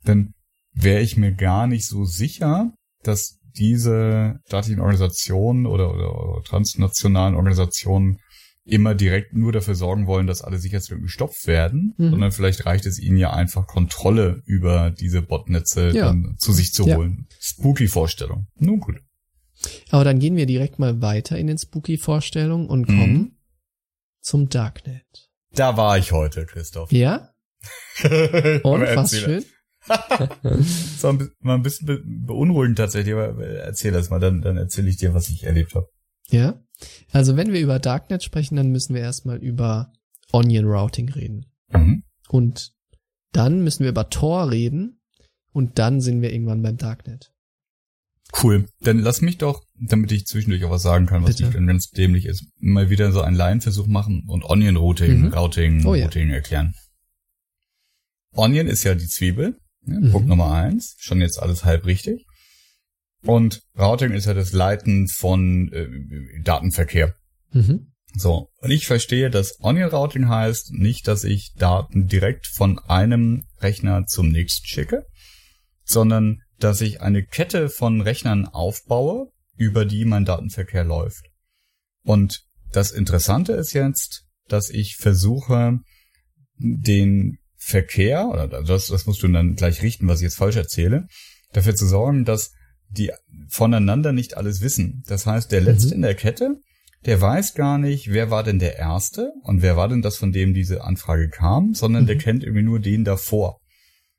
dann wäre ich mir gar nicht so sicher, dass diese staatlichen Organisationen oder, oder, oder transnationalen Organisationen immer direkt nur dafür sorgen wollen, dass alle Sicherheitslücken gestopft werden, Mhm. sondern vielleicht reicht es ihnen ja einfach Kontrolle über diese Botnetze Ja. dann zu sich zu Ja. holen. Spooky Vorstellung. Nun gut. Aber dann gehen wir direkt mal weiter in den Spooky-Vorstellungen und Mhm. kommen zum Darknet. Da war ich heute, Christoph. Ja? *laughs* Und was schön? *laughs* War ein mal ein bisschen be beunruhigend tatsächlich, aber erzähl das mal, dann, dann erzähle ich dir, was ich erlebt habe. Ja. Also wenn wir über Darknet sprechen, dann müssen wir erstmal über Onion Routing reden. Mhm. Und dann müssen wir über Tor reden und dann sind wir irgendwann beim Darknet. Cool. Dann lass mich doch, damit ich zwischendurch auch was sagen kann, was Bitte. nicht ganz dämlich ist, mal wieder so einen Laienversuch machen und Onion Routing, Mhm. Routing, Oh ja. Routing erklären. Onion ist ja die Zwiebel, ne? Mhm. Punkt Nummer eins, schon jetzt alles halb richtig. Und Routing ist ja das Leiten von äh, Datenverkehr. Mhm. So, und ich verstehe, dass Onion Routing heißt nicht, dass ich Daten direkt von einem Rechner zum nächsten schicke, sondern dass ich eine Kette von Rechnern aufbaue, über die mein Datenverkehr läuft. Und das Interessante ist jetzt, dass ich versuche, den Verkehr, oder das, das musst du dann gleich richten, was ich jetzt falsch erzähle, dafür zu sorgen, dass die voneinander nicht alles wissen. Das heißt, der Letzte Mhm. in der Kette, der weiß gar nicht, wer war denn der Erste und wer war denn das, von dem diese Anfrage kam, sondern der Mhm. kennt irgendwie nur den davor.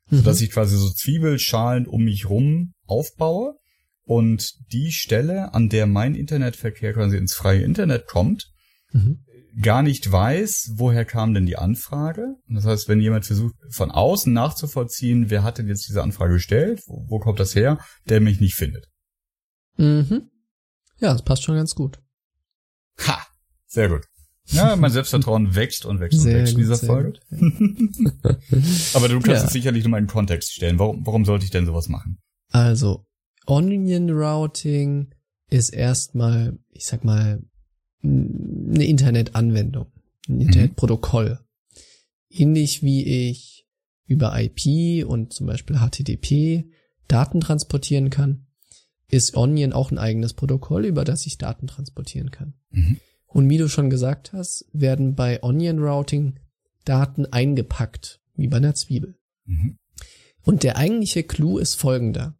Mhm. Sodass ich quasi so Zwiebelschalen um mich rum aufbaue und die Stelle, an der mein Internetverkehr quasi ins freie Internet kommt, Mhm. Gar nicht weiß, woher kam denn die Anfrage. Das heißt, wenn jemand versucht, von außen nachzuvollziehen, wer hat denn jetzt diese Anfrage gestellt, wo, wo kommt das her, der mich nicht findet. Mhm. Ja, das passt schon ganz gut. Ha! Sehr gut. Ja, mein Selbstvertrauen wächst und wächst und Sehr wächst in dieser Folge. *laughs* Aber du kannst Ja. es sicherlich nochmal in den Kontext stellen. Warum, warum sollte ich denn sowas machen? Also, Onion Routing ist erstmal, ich sag mal, eine Internetanwendung, ein Internetprotokoll. Ähnlich wie ich über IP und zum Beispiel HTTP Daten transportieren kann, ist Onion auch ein eigenes Protokoll, über das ich Daten transportieren kann. Mhm. Und wie du schon gesagt hast, werden bei Onion Routing Daten eingepackt, wie bei einer Zwiebel. Mhm. Und der eigentliche Clou ist folgender.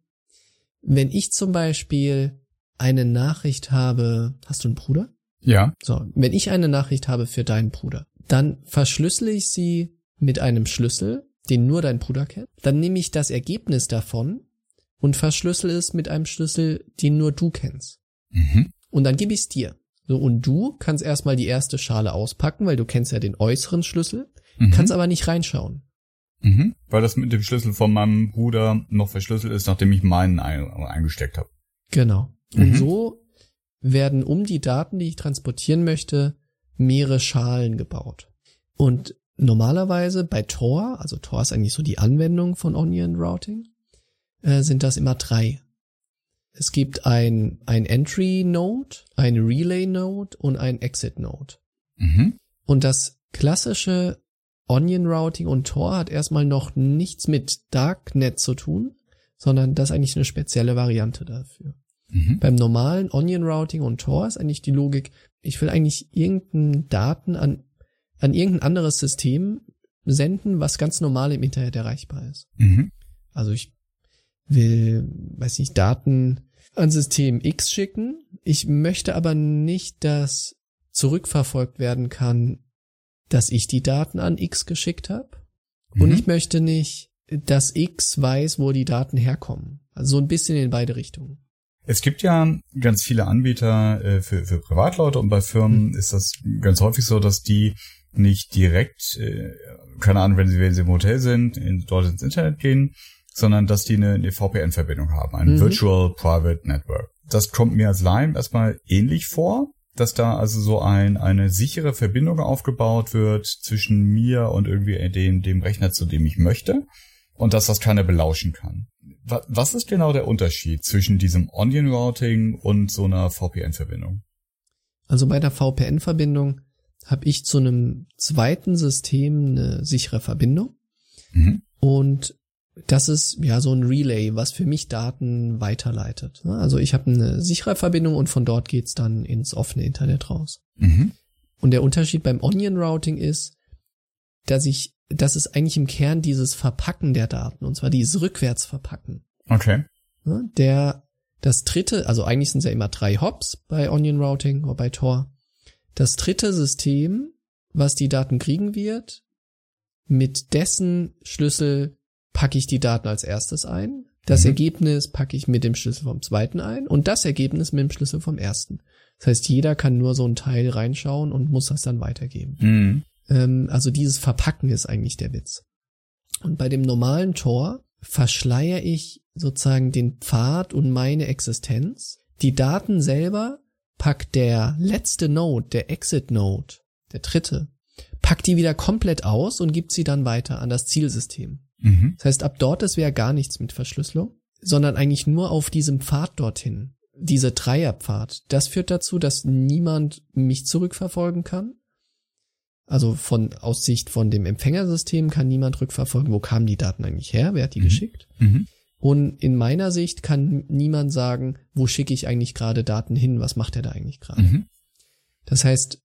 wenn ich zum Beispiel eine Nachricht habe, hast du einen Bruder? Ja. So, wenn ich eine Nachricht habe für deinen Bruder, dann verschlüssele ich sie mit einem Schlüssel, den nur dein Bruder kennt. Dann nehme ich das Ergebnis davon und verschlüssel es mit einem Schlüssel, den nur du kennst. Mhm. Und dann gebe ich es dir. So, und du kannst erstmal die erste Schale auspacken, weil du kennst ja den äußeren Schlüssel, Mhm. kannst aber nicht reinschauen. Mhm. Weil das mit dem Schlüssel von meinem Bruder noch verschlüsselt ist, nachdem ich meinen ein eingesteckt habe. Genau. Und Mhm. so werden um die Daten, die ich transportieren möchte, mehrere Schalen gebaut. Und normalerweise bei Tor, also Tor ist eigentlich so die Anwendung von Onion Routing, äh, sind das immer drei. Es gibt ein, ein Entry Node, ein Relay Node und ein Exit Node. Mhm. Und das klassische Onion Routing und Tor hat erstmal noch nichts mit Darknet zu tun, sondern das ist eigentlich eine spezielle Variante dafür. Mhm. Beim normalen Onion Routing und Tor ist eigentlich die Logik, ich will eigentlich irgendeinen Daten an, an irgendein anderes System senden, was ganz normal im Internet erreichbar ist. Mhm. Also ich will, weiß nicht, Daten an System X schicken. Ich möchte aber nicht, dass zurückverfolgt werden kann, dass ich die Daten an X geschickt habe. Und Mhm. ich möchte nicht, dass X weiß, wo die Daten herkommen. Also so ein bisschen in beide Richtungen. Es gibt ja ganz viele Anbieter äh, für, für Privatleute und bei Firmen Hm. ist das ganz häufig so, dass die nicht direkt, äh, keine Ahnung, wenn sie, wenn sie im Hotel sind, in, dort ins Internet gehen, sondern dass die eine, eine VPN-Verbindung haben, ein Mhm. Virtual Private Network. Das kommt mir als Laien erstmal ähnlich vor, dass da also so ein, eine sichere Verbindung aufgebaut wird zwischen mir und irgendwie dem, dem Rechner, zu dem ich möchte und dass das keiner belauschen kann. Wa- Was ist genau der Unterschied zwischen diesem Onion Routing und so einer VPN-Verbindung? Also bei der VPN-Verbindung habe ich zu einem zweiten System eine sichere Verbindung. Mhm. Und das ist ja so ein Relay, was für mich Daten weiterleitet. Also ich habe eine sichere Verbindung und von dort geht's dann ins offene Internet raus. Mhm. Und der Unterschied beim Onion Routing ist, dass ich, das ist eigentlich im Kern dieses Verpacken der Daten, und zwar dieses Rückwärtsverpacken. Okay. Ne? Der, das dritte, also eigentlich sind es ja immer drei Hops bei Onion Routing oder bei Tor. Das dritte System, was die Daten kriegen wird, mit dessen Schlüssel packe ich die Daten als erstes ein. Das Mhm. Ergebnis packe ich mit dem Schlüssel vom zweiten ein und das Ergebnis mit dem Schlüssel vom ersten. Das heißt, jeder kann nur so ein Teil reinschauen und muss das dann weitergeben. Mhm. Ähm, also dieses Verpacken ist eigentlich der Witz. Und bei dem normalen Tor verschleier ich sozusagen den Pfad und meine Existenz. Die Daten selber packt der letzte Node, der Exit Node, der dritte, packt die wieder komplett aus und gibt sie dann weiter an das Zielsystem. Mhm. Das heißt, ab dort ist ja gar nichts mit Verschlüsselung, sondern eigentlich nur auf diesem Pfad dorthin. Diese Dreierpfad. Das führt dazu, dass niemand mich zurückverfolgen kann. Also von aus Sicht von dem Empfängersystem kann niemand rückverfolgen, wo kamen die Daten eigentlich her, wer hat die Mhm. geschickt. Mhm. Und in meiner Sicht kann niemand sagen, wo schicke ich eigentlich gerade Daten hin, was macht er da eigentlich gerade. Mhm. Das heißt,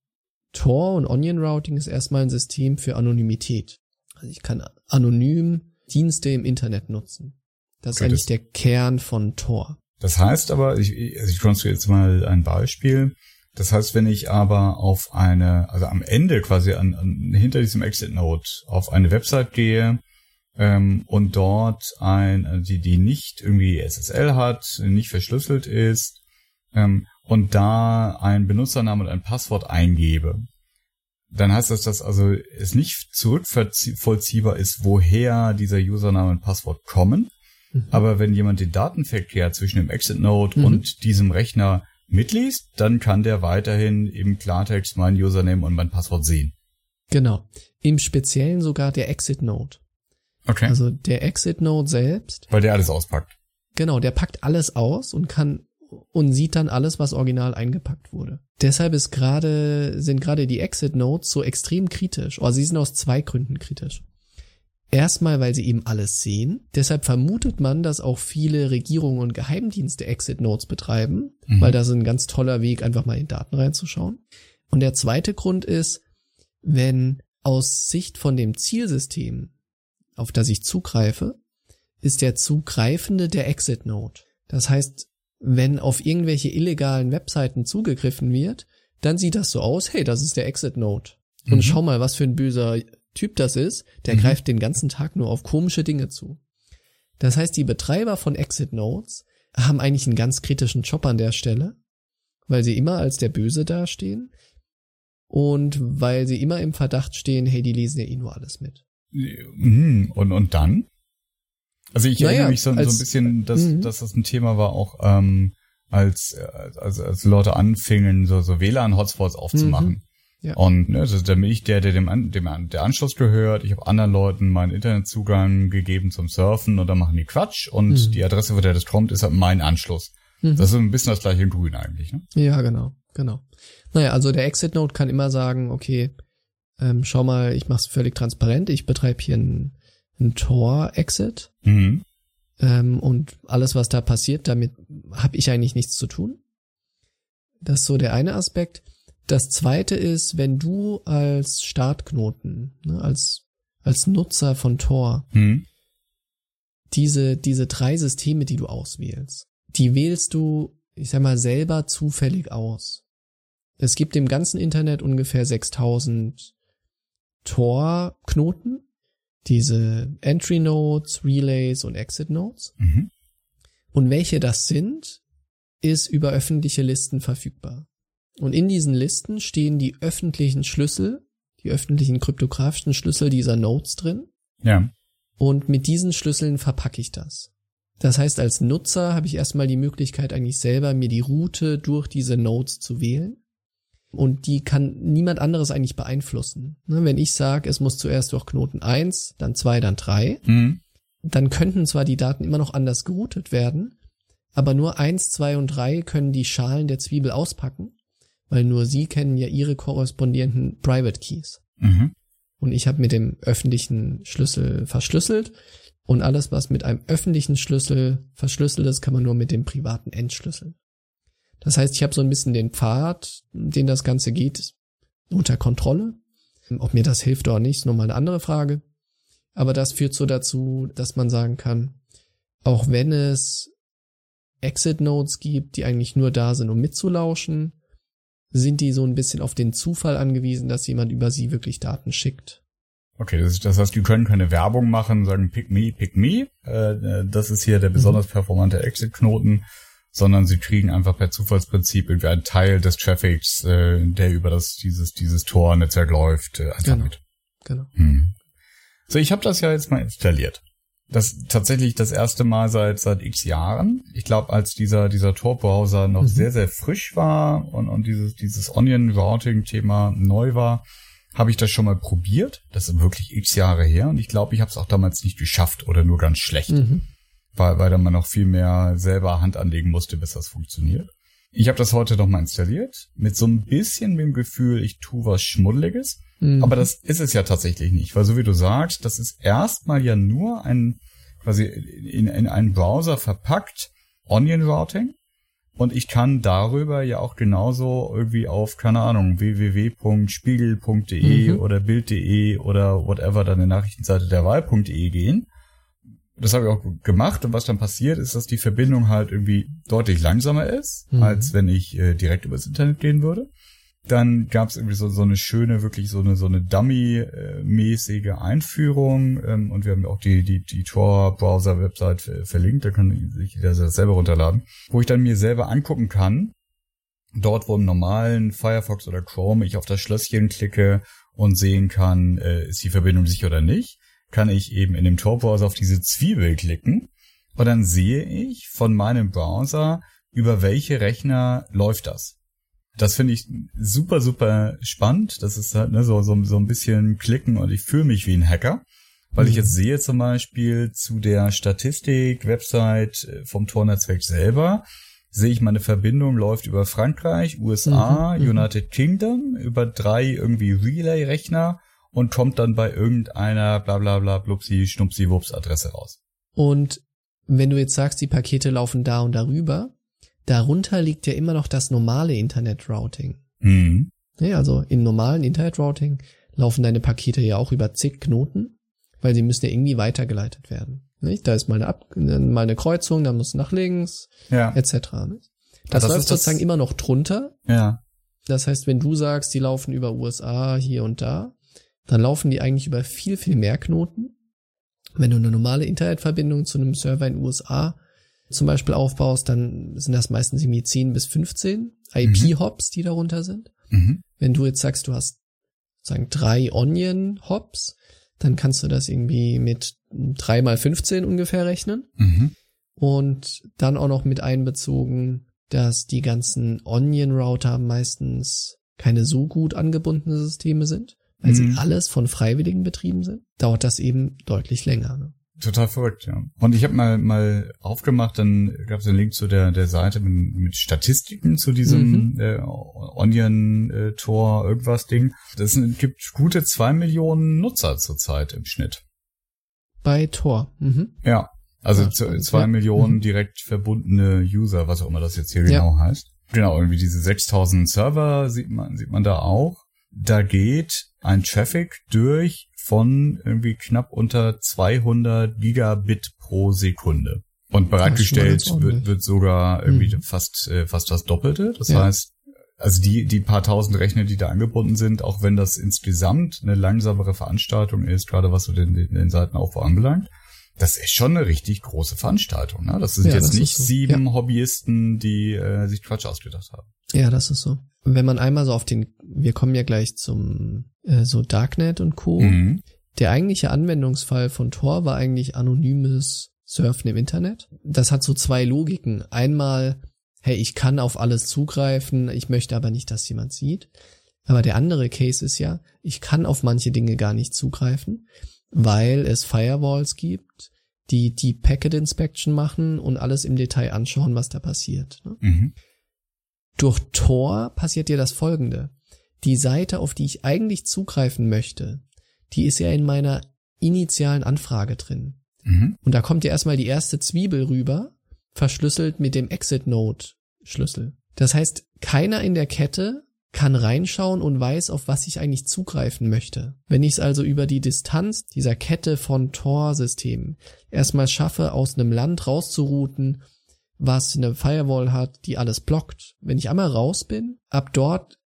Tor und Onion Routing ist erstmal ein System für Anonymität. Also ich kann anonym Dienste im Internet nutzen. Das ist Okay, eigentlich das- der Kern von Tor. Das heißt aber, ich, also ich konstruiere jetzt mal ein Beispiel. Das heißt, wenn ich aber auf eine, also am Ende quasi an, an hinter diesem Exit Node auf eine Website gehe ähm, und dort ein, also die, die nicht irgendwie SSL hat, nicht verschlüsselt ist ähm, und da ein Benutzernamen und ein Passwort eingebe, dann heißt das, dass also es nicht zurückvollziehbar ist, woher dieser Username und Passwort kommen. Mhm. Aber wenn jemand den Datenverkehr zwischen dem Exit Node Mhm. und diesem Rechner mitliest, dann kann der weiterhin im Klartext mein Username und mein Passwort sehen. Genau. Im Speziellen sogar der Exit Node. Okay. Also der Exit Node selbst, Weil der alles auspackt. genau, der packt alles aus und kann und sieht dann alles, was original eingepackt wurde. Deshalb ist gerade, sind gerade die Exit Nodes so extrem kritisch. Oder sie sind aus zwei Gründen kritisch. Erstmal, weil sie eben alles sehen. Deshalb vermutet man, dass auch viele Regierungen und Geheimdienste Exit Nodes betreiben, Mhm. weil das ist ein ganz toller Weg, einfach mal in Daten reinzuschauen. Und der zweite Grund ist, wenn aus Sicht von dem Zielsystem, auf das ich zugreife, ist der Zugreifende der Exit Node. Das heißt, wenn auf irgendwelche illegalen Webseiten zugegriffen wird, dann sieht das so aus, hey, das ist der Exit Node. Und Mhm. schau mal, was für ein böser Typ das ist, der Mhm. greift den ganzen Tag nur auf komische Dinge zu. Das heißt, die Betreiber von Exit Nodes haben eigentlich einen ganz kritischen Job an der Stelle, weil sie immer als der Böse dastehen und weil sie immer im Verdacht stehen, hey, die lesen ja eh nur alles mit. Mhm. Und, und dann? Also ich Naja, erinnere mich so, so ein als- bisschen, dass, Mhm. dass das ein Thema war auch, ähm, als, äh, als, als Leute anfingen, so, so WLAN-Hotspots aufzumachen. Mhm. Ja. Und ne, also da bin ich der, der dem, An dem An der Anschluss gehört. Ich habe anderen Leuten meinen Internetzugang gegeben zum Surfen und dann machen die Quatsch und Mhm. die Adresse, von der das kommt, ist halt mein Anschluss. Mhm. Das ist ein bisschen das gleiche in Grün eigentlich. Ne? Ja, genau, genau. Naja, also der Exit Node kann immer sagen, okay, ähm, schau mal, ich mache es völlig transparent, ich betreibe hier ein, ein Tor-Exit Mhm. ähm, und alles, was da passiert, damit habe ich eigentlich nichts zu tun. Das ist so der eine Aspekt. Das zweite ist, wenn du als Startknoten, ne, als, als Nutzer von Tor Mhm. diese, diese drei Systeme, die du auswählst, die wählst du, ich sag mal, selber zufällig aus. Es gibt im ganzen Internet ungefähr 6000 Tor-Knoten, diese Entry Nodes, Relays und Exit Nodes. Mhm. Und welche das sind, ist über öffentliche Listen verfügbar. Und in diesen Listen stehen die öffentlichen Schlüssel, die öffentlichen kryptografischen Schlüssel dieser Nodes drin. Ja. Und mit diesen Schlüsseln verpacke ich das. Das heißt, als Nutzer habe ich erstmal die Möglichkeit, eigentlich selber mir die Route durch diese Nodes zu wählen. Und die kann niemand anderes eigentlich beeinflussen. Ne, Wenn ich sage, es muss zuerst durch Knoten 1, dann 2, dann 3, Mhm. dann könnten zwar die Daten immer noch anders geroutet werden, aber nur 1, 2 und 3 können die Schalen der Zwiebel auspacken, weil nur sie kennen ja ihre korrespondierenden Private Keys. Mhm. Und ich habe mit dem öffentlichen Schlüssel verschlüsselt. Und alles, was mit einem öffentlichen Schlüssel verschlüsselt ist, kann man nur mit dem privaten entschlüsseln. Das heißt, ich habe so ein bisschen den Pfad, den das Ganze geht, unter Kontrolle. Ob mir das hilft oder nicht, ist nochmal eine andere Frage. Aber das führt so dazu, dass man sagen kann, auch wenn es Exit-Nodes gibt, die eigentlich nur da sind, um mitzulauschen, sind die so ein bisschen auf den Zufall angewiesen, dass jemand über sie wirklich Daten schickt. Okay, das, das heißt, die können keine Werbung machen, sagen pick me, pick me. Äh, das ist hier der besonders performante Exit-Knoten, sondern sie kriegen einfach per Zufallsprinzip irgendwie einen Teil des Traffics, äh, der über das dieses dieses Tor-Netzwerk läuft, äh, einfach Genau. mit. Genau. Hm. So, ich habe das ja jetzt mal installiert. Das tatsächlich das erste Mal seit seit x Jahren. Ich glaube, als dieser dieser Tor-Browser noch Mhm. sehr sehr frisch war und und dieses dieses Onion-Routing-Thema neu war, habe ich das schon mal probiert. Das ist wirklich x Jahre her und ich glaube, ich habe es auch damals nicht geschafft oder nur ganz schlecht, Mhm. weil weil da man noch viel mehr selber Hand anlegen musste, bis das funktioniert. Ich habe das heute noch mal installiert mit so ein bisschen dem Gefühl, ich tu was Schmuddeliges. Mhm. Aber das ist es ja tatsächlich nicht, weil so wie du sagst, das ist erstmal ja nur ein quasi in, in einen Browser verpackt Onion Routing und ich kann darüber ja auch genauso irgendwie auf keine Ahnung www.spiegel.de Mhm. oder bild.de oder whatever dann eine Nachrichtenseite der Wahl.de gehen. Das habe ich auch gemacht und was dann passiert ist, dass die Verbindung halt irgendwie deutlich langsamer ist, Mhm. als wenn ich äh, direkt übers Internet gehen würde. Dann gab es irgendwie so, so eine schöne, wirklich so eine so eine Dummy-mäßige Einführung ähm, und wir haben auch die die die Tor-Browser-Website ver- verlinkt, da kann sich jeder selber runterladen, wo ich dann mir selber angucken kann, dort wo im normalen Firefox oder Chrome ich auf das Schlösschen klicke und sehen kann, äh, ist die Verbindung sicher oder nicht, kann ich eben in dem Tor-Browser auf diese Zwiebel klicken und dann sehe ich von meinem Browser, über welche Rechner läuft das. Das finde ich super, super spannend. Das ist halt ne, so, so, so ein bisschen klicken und ich fühle mich wie ein Hacker, weil ich Mhm. jetzt sehe zum Beispiel zu der Statistik-Website äh, vom Tor-Netzwerk selber, sehe ich, meine Verbindung läuft über Frankreich, USA, Mhm, mhm. United Kingdom, über drei irgendwie Relay-Rechner und kommt dann bei irgendeiner bla bla bla blupsi schnupsi wups Adresse raus. Und wenn du jetzt sagst, die Pakete laufen da und darüber, darunter liegt ja immer noch das normale Internet-Routing. Mhm. Ja, also im normalen Internet-Routing laufen deine Pakete ja auch über zig Knoten, weil sie müssen ja irgendwie weitergeleitet werden. Nicht? Da ist mal eine, Ab mal eine Kreuzung, da muss nach links, Ja. etc. Nicht? Das, das läuft ist das- sozusagen immer noch drunter. Ja. Das heißt, wenn du sagst, die laufen über USA hier und da, dann laufen die eigentlich über viel, viel mehr Knoten. Wenn du eine normale Internetverbindung zu einem Server in den USA zum Beispiel aufbaust, dann sind das meistens irgendwie 10 bis 15 IP-Hops, die darunter sind. Mhm. Wenn du jetzt sagst, du hast sozusagen drei Onion-Hops, dann kannst du das irgendwie mit drei mal 15 ungefähr rechnen. Mhm. Und dann auch noch mit einbezogen, dass die ganzen Onion-Router meistens keine so gut angebundene Systeme sind, weil Mhm. sie alles von Freiwilligen betrieben sind, dauert das eben deutlich länger. Ne? Total verrückt, ja. Und ich habe mal mal aufgemacht, dann gab es einen Link zu der der Seite mit, mit Statistiken zu diesem Mhm. äh, Onion äh, Tor irgendwas Ding. Das sind, gibt gute zwei Millionen Nutzer zurzeit im Schnitt. Bei Tor. Mhm. Ja, also Ja, z- spannend, zwei ja. Millionen Mhm. direkt verbundene User, was auch immer das jetzt hier Ja. genau heißt. Genau, irgendwie diese 6000 Server sieht man sieht man da auch. Da geht ein Traffic durch von irgendwie knapp unter 200 Gigabit pro Sekunde. Und bereitgestellt wird, wird sogar irgendwie Mhm. fast äh, fast das Doppelte. Das Ja. heißt, also die die paar tausend Rechner, die da angebunden sind, auch wenn das insgesamt eine langsamere Veranstaltung ist, gerade was so den, den, den Seitenaufbau anbelangt, das ist schon eine richtig große Veranstaltung. Ne? Das sind Ja, jetzt das nicht so. sieben Hobbyisten, die äh, sich Quatsch ausgedacht haben. Ja, das ist so. Wenn man einmal so auf den, wir kommen ja gleich zum äh, so Darknet und Co. Mhm. Der eigentliche Anwendungsfall von Tor war eigentlich anonymes Surfen im Internet. Das hat so zwei Logiken. Einmal, hey, ich kann auf alles zugreifen, ich möchte aber nicht, dass jemand sieht. Aber der andere Case ist ja, ich kann auf manche Dinge gar nicht zugreifen, weil es Firewalls gibt, die die Packet Inspection machen und alles im Detail anschauen, was da passiert. ne? Mhm. Durch Tor passiert dir das folgende. Die Seite, auf die ich eigentlich zugreifen möchte, die ist ja in meiner initialen Anfrage drin. Mhm. Und da kommt ja erstmal die erste Zwiebel rüber, verschlüsselt mit dem Exit-Node-Schlüssel. Das heißt, keiner in der Kette kann reinschauen und weiß, auf was ich eigentlich zugreifen möchte. Wenn ich es also über die Distanz dieser Kette von Tor-Systemen erstmal schaffe, aus einem Land rauszurouten, was eine Firewall hat, die alles blockt. Wenn ich einmal raus bin, ab dort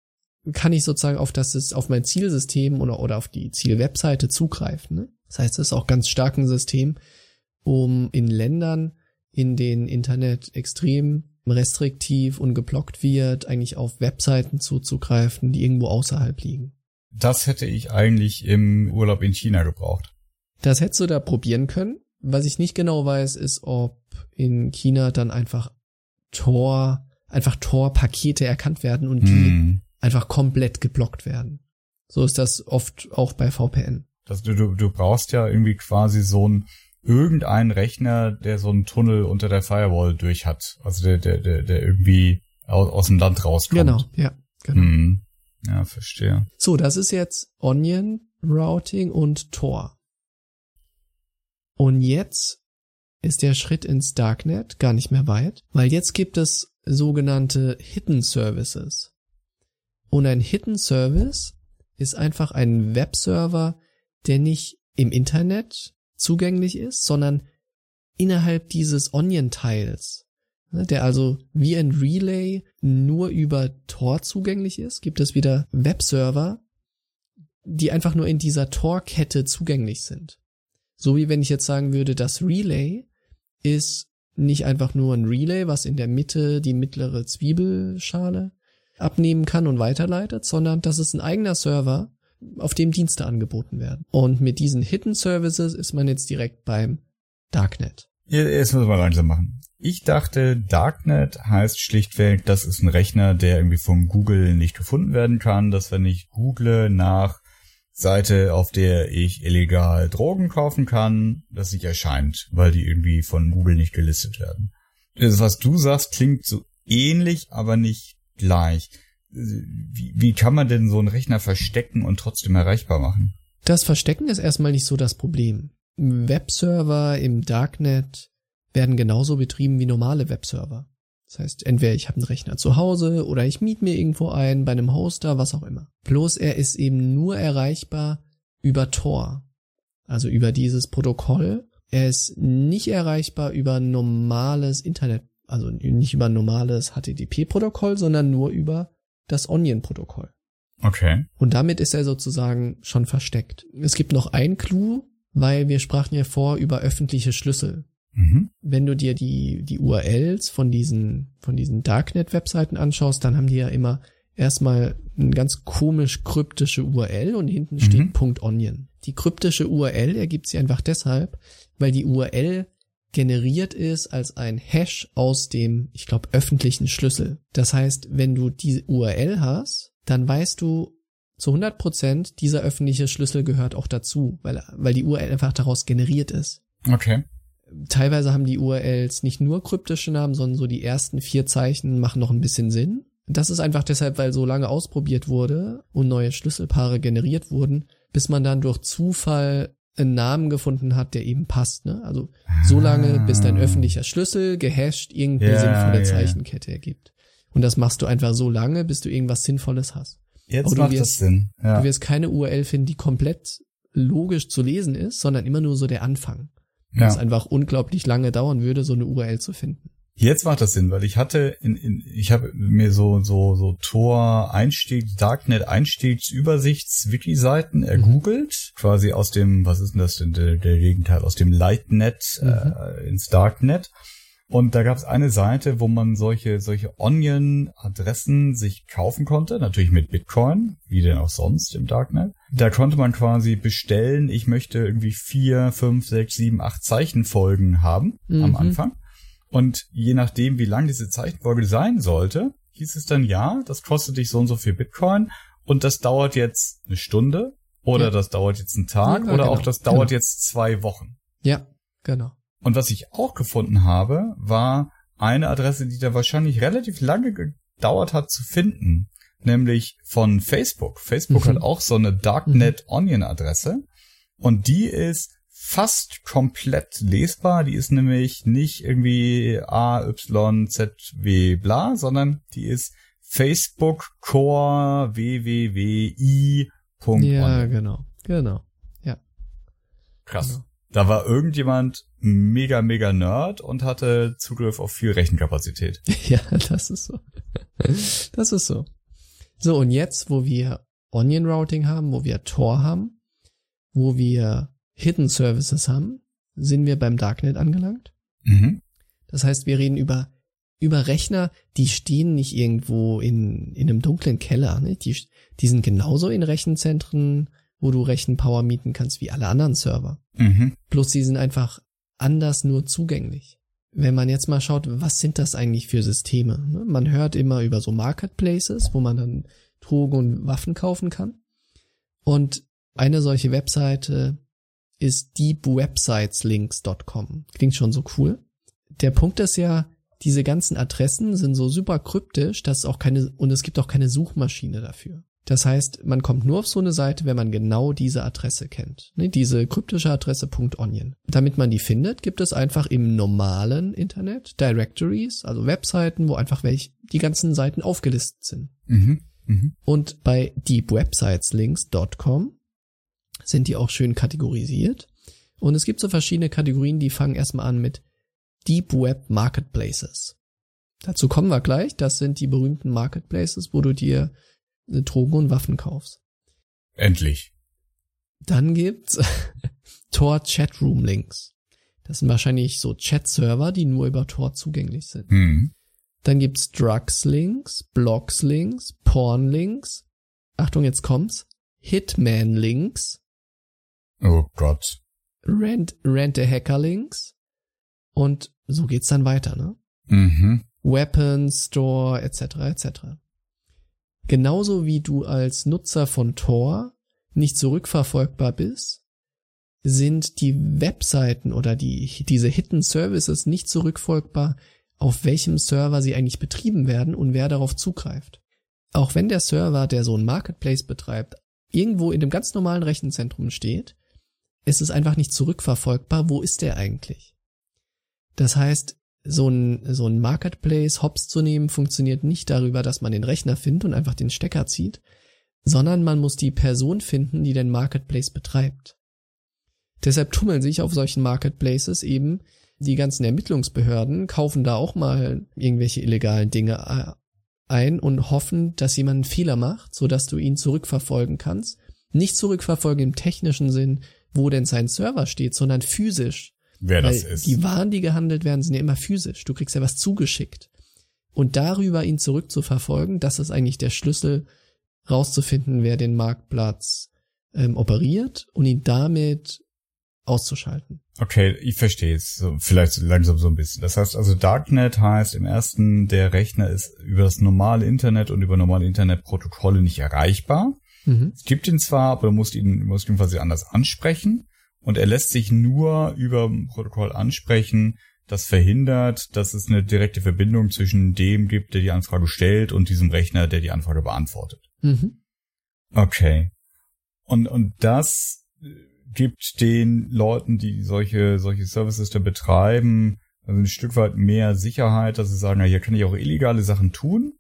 kann ich sozusagen auf das auf mein Zielsystem oder, oder auf die Zielwebseite zugreifen. Ne? Das heißt, es ist auch ganz stark ein System, um in Ländern, in denen Internet extrem restriktiv und geblockt wird, eigentlich auf Webseiten zuzugreifen, die irgendwo außerhalb liegen. Das hätte ich eigentlich im Urlaub in China gebraucht. Das hättest du da probieren können. Was ich nicht genau weiß, ist, ob in China dann einfach Tor, einfach Tor-Pakete erkannt werden und die Mhm. einfach komplett geblockt werden. So ist das oft auch bei VPN. Das, du, du brauchst ja irgendwie quasi so ein irgendein Rechner, der so einen Tunnel unter der Firewall durch hat. Also der, der, der, der irgendwie aus, aus dem Land rauskommt. Genau, ja, genau. Mhm. Ja, verstehe. So, das ist jetzt Onion Routing und Tor. Und jetzt ist der Schritt ins Darknet gar nicht mehr weit, weil jetzt gibt es sogenannte Hidden Services. Und ein Hidden Service ist einfach ein Webserver, der nicht im Internet zugänglich ist, sondern innerhalb dieses Onion-Teils, ne, der also wie ein Relay nur über Tor zugänglich ist, gibt es wieder Webserver, die einfach nur in dieser Tor-Kette zugänglich sind. So wie wenn ich jetzt sagen würde, das Relay ist nicht einfach nur ein Relay, was in der Mitte die mittlere Zwiebelschale abnehmen kann und weiterleitet, sondern das ist ein eigener Server, auf dem Dienste angeboten werden. Und mit diesen Hidden Services ist man jetzt direkt beim Darknet. Jetzt müssen wir langsam machen. Ich dachte, Darknet heißt schlichtweg, das ist ein Rechner, der irgendwie von Google nicht gefunden werden kann, dass wenn ich google nach Seite, auf der ich illegal Drogen kaufen kann, das nicht erscheint, weil die irgendwie von Google nicht gelistet werden. Das, was du sagst, klingt so ähnlich, aber nicht gleich. Wie, wie kann man denn so einen Rechner verstecken und trotzdem erreichbar machen? Das Verstecken ist erstmal nicht so das Problem. Webserver im Darknet werden genauso betrieben wie normale Webserver. Das heißt, entweder ich habe einen Rechner zu Hause oder ich miete mir irgendwo ein bei einem Hoster, was auch immer. Bloß er ist eben nur erreichbar über Tor. Also über dieses Protokoll Er ist nicht erreichbar über normales Internet, also nicht über normales HTTP-Protokoll, sondern nur über das Onion-Protokoll. Okay. Und damit ist er sozusagen schon versteckt. Es gibt noch ein Clou, weil wir sprachen ja vor über öffentliche Schlüssel. Mhm. Wenn du dir die, die URLs von diesen, von diesen Darknet-Webseiten anschaust, dann haben die ja immer erstmal eine ganz komisch kryptische URL und hinten steht Mhm. .onion. Die kryptische URL ergibt sie einfach deshalb, weil die URL generiert ist als ein Hash aus dem, ich glaube, öffentlichen Schlüssel. Das heißt, wenn du die URL hast, dann weißt du zu 100 Prozent, dieser öffentliche Schlüssel gehört auch dazu, weil, weil die URL einfach daraus generiert ist Okay. teilweise haben die URLs nicht nur kryptische Namen, sondern so die ersten vier Zeichen machen noch ein bisschen Sinn. Das ist einfach deshalb, weil so lange ausprobiert wurde und neue Schlüsselpaare generiert wurden, bis man dann durch Zufall einen Namen gefunden hat, der eben passt. Ne? Also so lange, bis dein öffentlicher Schlüssel gehasht irgendeine Ja, sinnvolle ja. Zeichenkette ergibt. Und das machst du einfach so lange, bis du irgendwas Sinnvolles hast. Jetzt Aber du macht das wirst- Sinn. Ja. Du wirst keine URL finden, die komplett logisch zu lesen ist, sondern immer nur so der Anfang. ja. Es einfach unglaublich lange dauern würde, so eine URL zu finden. Jetzt macht das Sinn, weil ich hatte in, in ich habe mir so so so Tor Einstieg Darknet Einstiegsübersichts Wiki Seiten ergoogelt, quasi aus dem was ist denn das denn der, der Gegenteil aus dem Lightnet äh, ins Darknet und da gab es eine Seite, wo man solche solche Onion Adressen sich kaufen konnte, natürlich mit Bitcoin, wie denn auch sonst im Darknet. Da konnte man quasi bestellen, ich möchte irgendwie vier, fünf, sechs, sieben, acht Zeichenfolgen haben am Mhm. Anfang. Und je nachdem, wie lang diese Zeichenfolge sein sollte, hieß es dann, ja, das kostet dich so und so viel Bitcoin und das dauert jetzt eine Stunde oder Ja. das dauert jetzt einen Tag Ja, oder genau, auch das dauert genau. jetzt zwei Wochen. Ja, genau. Und was ich auch gefunden habe, war eine Adresse, die da wahrscheinlich relativ lange gedauert hat zu finden, nämlich von Facebook. Facebook Mhm. hat auch so eine Darknet Onion Adresse und die ist fast komplett lesbar. Die ist nämlich nicht irgendwie A, Y, Z, W, bla, sondern die ist Facebook Core wwwi. Ja, genau. Genau. Ja. Krass. Genau. Da war irgendjemand mega, mega Nerd und hatte Zugriff auf viel Rechenkapazität. *laughs* Ja, das ist so. Das ist so. So, und jetzt, wo wir Onion Routing haben, wo wir Tor haben, wo wir Hidden Services haben, sind wir beim Darknet angelangt. Mhm. Das heißt, wir reden über, über Rechner, die stehen nicht irgendwo in, in einem dunklen Keller. Ne? Die, die sind genauso in Rechenzentren, wo du Rechenpower mieten kannst wie alle anderen Server. Mhm. Bloß sie sind einfach anders nur zugänglich. Wenn man jetzt mal schaut, was sind das eigentlich für Systeme? ne? Man hört immer über so Marketplaces, wo man dann Drogen und Waffen kaufen kann. Und eine solche Webseite ist deepwebsiteslinks.com. Klingt schon so cool. Der Punkt ist ja, diese ganzen Adressen sind so super kryptisch, dass auch keine, und es gibt auch keine Suchmaschine dafür. Das heißt, man kommt nur auf so eine Seite, wenn man genau diese Adresse kennt. Ne, diese kryptische Adresse .onion. Damit man die findet, gibt es einfach im normalen Internet Directories, also Webseiten, wo einfach welche, die ganzen Seiten aufgelistet sind. Mhm. Mhm. Und bei deepwebsiteslinks.com sind die auch schön kategorisiert. Und es gibt so verschiedene Kategorien, die fangen erstmal an mit Deep Web Marketplaces. Dazu kommen wir gleich. Das sind die berühmten Marketplaces, wo du dir Drogen und Waffen kaufst. Endlich. Dann gibt's *laughs* Tor Chatroom Links. Das sind wahrscheinlich so Chat-Server, die nur über Tor zugänglich sind. Mhm. Dann gibt's Drugs-Links, Blogs-Links, Porn-Links. Achtung, jetzt kommt's. Hitman-Links, Oh Gott. Rent, Rent-a-Hacker-Links. Und so geht's dann weiter, ne? Mhm. Weapons, Store, etc., etc. Genauso wie du als Nutzer von Tor nicht zurückverfolgbar bist, sind die Webseiten oder die, diese Hidden Services nicht zurückfolgbar, auf welchem Server sie eigentlich betrieben werden und wer darauf zugreift. Auch wenn der Server, der so ein Marketplace betreibt, irgendwo in dem ganz normalen Rechenzentrum steht, ist es einfach nicht zurückverfolgbar, wo ist der eigentlich? Das heißt, so ein, so ein Marketplace hops zu nehmen, funktioniert nicht darüber, dass man den Rechner findet und einfach den Stecker zieht, sondern man muss die Person finden, die den Marketplace betreibt. Deshalb tummeln sich auf solchen Marketplaces eben die ganzen Ermittlungsbehörden, kaufen da auch mal irgendwelche illegalen Dinge äh, ein und hoffen, dass jemand einen Fehler macht, sodass du ihn zurückverfolgen kannst. Nicht zurückverfolgen im technischen Sinn, wo denn sein Server steht, sondern physisch. Wer Weil das ist. Die Waren, die gehandelt werden, sind ja immer physisch. Du kriegst ja was zugeschickt. Und darüber ihn zurückzuverfolgen, das ist eigentlich der Schlüssel, rauszufinden, wer den Marktplatz ähm, operiert und ihn damit auszuschalten. Okay, ich verstehe es. So, vielleicht langsam so ein bisschen. Das heißt also, Darknet heißt im ersten, der Rechner ist über das normale Internet und über normale Internetprotokolle nicht erreichbar. Mhm. Es gibt ihn zwar, aber du musst ihn, musst ihn quasi anders ansprechen. Und er lässt sich nur über ein Protokoll ansprechen, das verhindert, dass es eine direkte Verbindung zwischen dem gibt, der die Anfrage stellt und diesem Rechner, der die Anfrage beantwortet. Mhm. Okay. Und, und das gibt den Leuten, die solche, solche Services da betreiben, also ein Stück weit mehr Sicherheit, dass sie sagen, ja, hier kann ich auch illegale Sachen tun.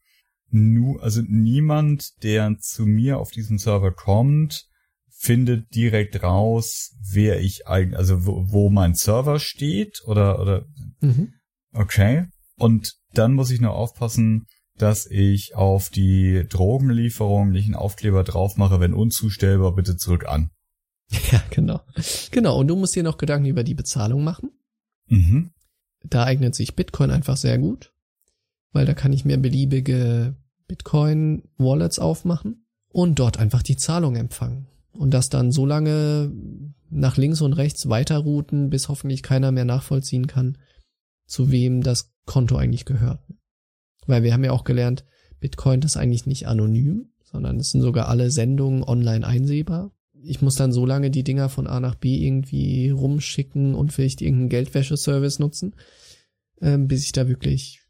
Nur, also niemand, der zu mir auf diesen Server kommt, findet direkt raus, wer ich eigentlich, also wo, wo mein Server steht oder, oder, Mhm. okay. Und dann muss ich nur aufpassen, dass ich auf die Drogenlieferung nicht einen Aufkleber drauf mache, wenn unzustellbar, bitte zurück an. *laughs* Ja, genau. Genau. Und du musst dir noch Gedanken über die Bezahlung machen. Mhm. Da eignet sich Bitcoin einfach sehr gut, weil da kann ich mir beliebige Bitcoin-Wallets aufmachen und dort einfach die Zahlung empfangen. Und das dann so lange nach links und rechts weiterrouten, bis hoffentlich keiner mehr nachvollziehen kann, zu wem das Konto eigentlich gehört. Weil wir haben ja auch gelernt, Bitcoin ist eigentlich nicht anonym, sondern es sind sogar alle Sendungen online einsehbar. Ich muss dann so lange die Dinger von A nach B irgendwie rumschicken und vielleicht irgendeinen Geldwäscheservice nutzen, ähm, bis ich da wirklich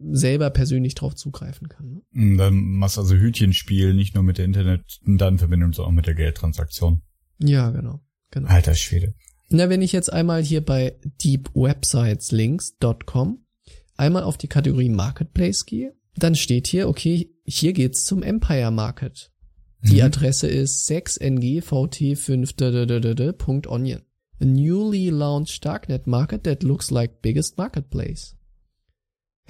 selber persönlich drauf zugreifen kann. ne? Dann machst du also Hütchenspiel, nicht nur mit der Internet-Datenverbindung, sondern auch mit der Geldtransaktion. Ja, genau. genau. Alter Schwede. Na, wenn ich jetzt einmal hier bei deepwebsiteslinks.com einmal auf die Kategorie Marketplace gehe, dann steht hier, okay, hier geht's zum Empire Market. Die Mhm. Adresse ist 6ngvt5.onion. A newly launched darknet market that looks like biggest marketplace.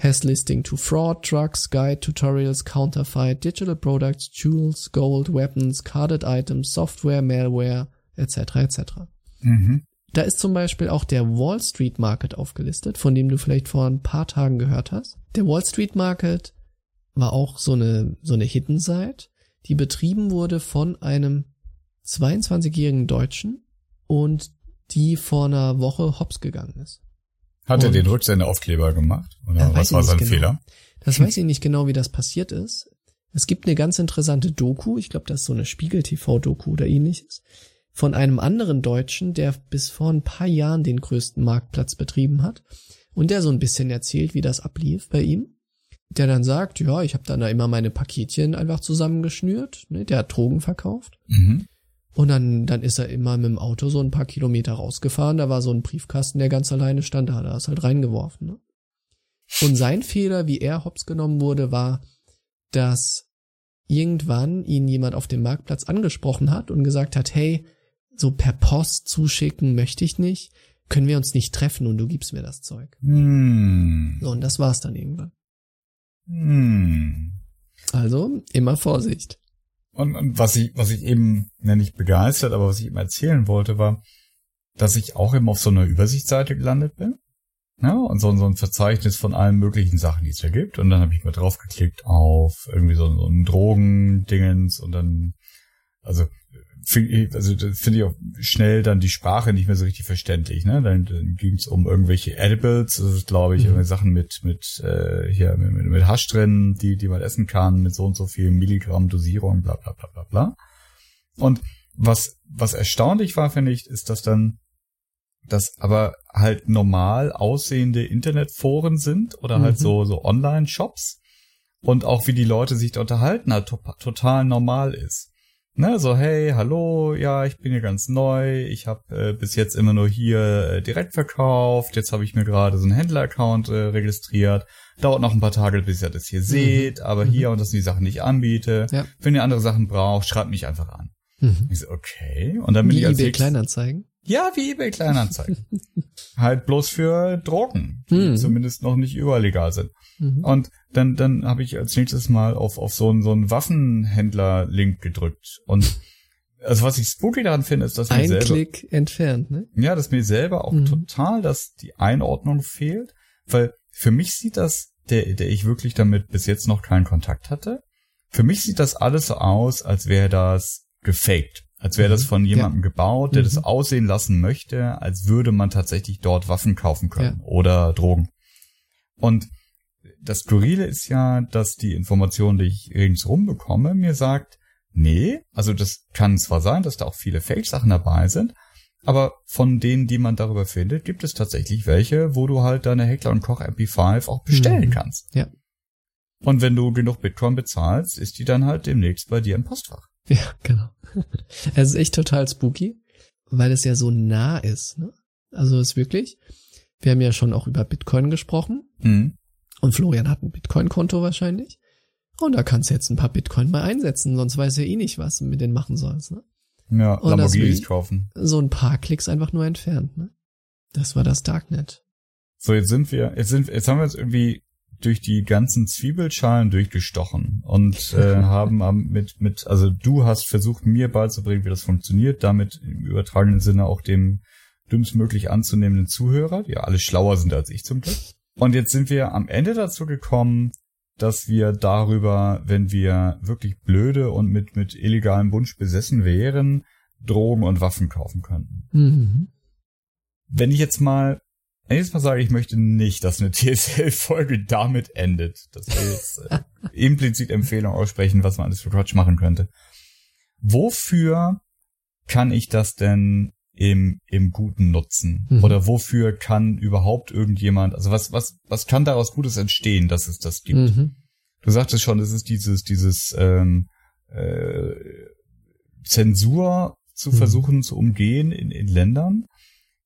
Has listing to fraud, trucks, guide, tutorials, counterfeit, digital products, jewels, gold, weapons, carded items, software, malware, etc. etc. Mhm. Da ist zum Beispiel auch der Wall Street Market aufgelistet, von dem du vielleicht vor ein paar Tagen gehört hast. Der Wall Street Market war auch so eine, so eine Hidden Site, die betrieben wurde von einem 22-jährigen Deutschen und die vor einer Woche hops gegangen ist. Hat er den Rücksendeaufkleber gemacht? Oder was war sein genau. Fehler? Das weiß ich nicht genau, wie das passiert ist. Es gibt eine ganz interessante Doku, ich glaube, das ist so eine Spiegel-TV-Doku oder ähnliches, von einem anderen Deutschen, der bis vor ein paar Jahren den größten Marktplatz betrieben hat und der so ein bisschen erzählt, wie das ablief bei ihm. Der dann sagt, ja, ich habe dann da immer meine Paketchen einfach zusammengeschnürt, ne, der hat Drogen verkauft. Mhm. Und dann, dann ist er immer mit dem Auto so ein paar Kilometer rausgefahren. Da war so ein Briefkasten, der ganz alleine stand. Da hat er es halt reingeworfen. Ne? Und sein Fehler, wie er hops genommen wurde, war, dass irgendwann ihn jemand auf dem Marktplatz angesprochen hat und gesagt hat, hey, so per Post zuschicken möchte ich nicht. Können wir uns nicht treffen und du gibst mir das Zeug. Hm. So, und das war's dann irgendwann. Hm. Also, immer Vorsicht. Und, und was ich, was ich eben, ja nicht begeistert, aber was ich eben erzählen wollte, war, dass ich auch eben auf so einer Übersichtsseite gelandet bin. Ja, und so, so ein Verzeichnis von allen möglichen Sachen, die es da gibt. Und dann habe ich mal draufgeklickt auf irgendwie so, so ein Drogendingens und dann, also also das finde ich auch schnell dann die Sprache nicht mehr so richtig verständlich. Ne? Dann, dann ging es um irgendwelche Edibles, das ist glaube ich Mhm. irgendwie Sachen mit mit äh, hier mit, mit, Hasch drin, die die man essen kann, mit so und so viel Milligramm Dosierung, bla bla bla bla bla. Und was was erstaunlich war, finde ich, ist, dass dann das aber halt normal aussehende Internetforen sind oder halt Mhm. so so Online-Shops und auch wie die Leute sich da unterhalten halt to total normal ist. Ne, so hey, hallo, ja, ich bin hier ganz neu, ich habe äh, bis jetzt immer nur hier äh, direkt verkauft, jetzt habe ich mir gerade so einen Händler-Account äh, registriert, dauert noch ein paar Tage, bis ihr das hier seht, aber Mhm. hier und das sind die Sachen, die ich anbiete. Ja. Wenn ihr andere Sachen braucht, schreibt mich einfach an. Mhm. Ich so, okay, und dann bin Wie ich als eBay Kleinanzeigen. Ja, wie eBay Kleinanzeigen. *laughs* halt bloß für Drogen, die Mhm. zumindest noch nicht überall legal sind. Mhm. Und dann, dann habe ich als nächstes mal auf, auf so einen, so einen Waffenhändler-Link gedrückt. Und *laughs* also was ich spooky daran finde, ist, dass mir Ein selber, Klick entfernt, ne? ja, dass mir selber auch Mhm. total, dass die Einordnung fehlt, weil für mich sieht das, der, der ich wirklich damit bis jetzt noch keinen Kontakt hatte, für mich sieht das alles so aus, als wäre das gefaked. Als wäre das Mhm. von jemandem gebaut, der Mhm. das aussehen lassen möchte, als würde man tatsächlich dort Waffen kaufen können oder Drogen. Und das Skurrile ist ja, dass die Information, die ich ringsrum bekomme, mir sagt, nee, also das kann zwar sein, dass da auch viele Fake-Sachen dabei sind, aber von denen, die man darüber findet, gibt es tatsächlich welche, wo du halt deine Heckler und Koch MP5 auch bestellen Mhm. kannst. Ja. Und wenn du genug Bitcoin bezahlst, ist die dann halt demnächst bei dir im Postfach. Ja, genau. *laughs* Es ist echt total spooky, weil es ja so nah ist. Ne? Also es ist wirklich, wir haben ja schon auch über Bitcoin gesprochen Mhm. Und Florian hat ein Bitcoin-Konto wahrscheinlich. Und da kannst du jetzt ein paar Bitcoin mal einsetzen, sonst weiß er eh nicht, was du mit denen machen sollst. Ne? Ja, Und Lamborghinis kaufen. So ein paar Klicks einfach nur entfernt. Ne? Das war das Darknet. So, jetzt sind wir, jetzt sind, jetzt haben wir jetzt irgendwie durch die ganzen Zwiebelschalen durchgestochen und *laughs* äh, haben am- mit, mit, also du hast versucht, mir beizubringen, wie das funktioniert, damit im übertragenen Sinne auch dem dümmstmöglich anzunehmenden Zuhörer, die ja alle schlauer sind als ich zum Glück. Und jetzt sind wir am Ende dazu gekommen, dass wir darüber, wenn wir wirklich blöde und mit, mit illegalem Wunsch besessen wären, Drogen und Waffen kaufen könnten Mhm. wenn ich jetzt mal, wenn ich jetzt mal sage, ich möchte nicht, dass eine *laughs* TSL-Folge damit endet, dass wir jetzt äh, *laughs* implizit Empfehlungen aussprechen, was man alles für Quatsch machen könnte. Wofür kann ich das denn im, im Guten nutzen? Mhm. Oder wofür kann überhaupt irgendjemand, also was, was, was kann daraus Gutes entstehen, dass es das gibt? Mhm. Du sagtest schon, es ist dieses, dieses ähm, äh, Zensur zu Mhm. versuchen zu umgehen in, in Ländern.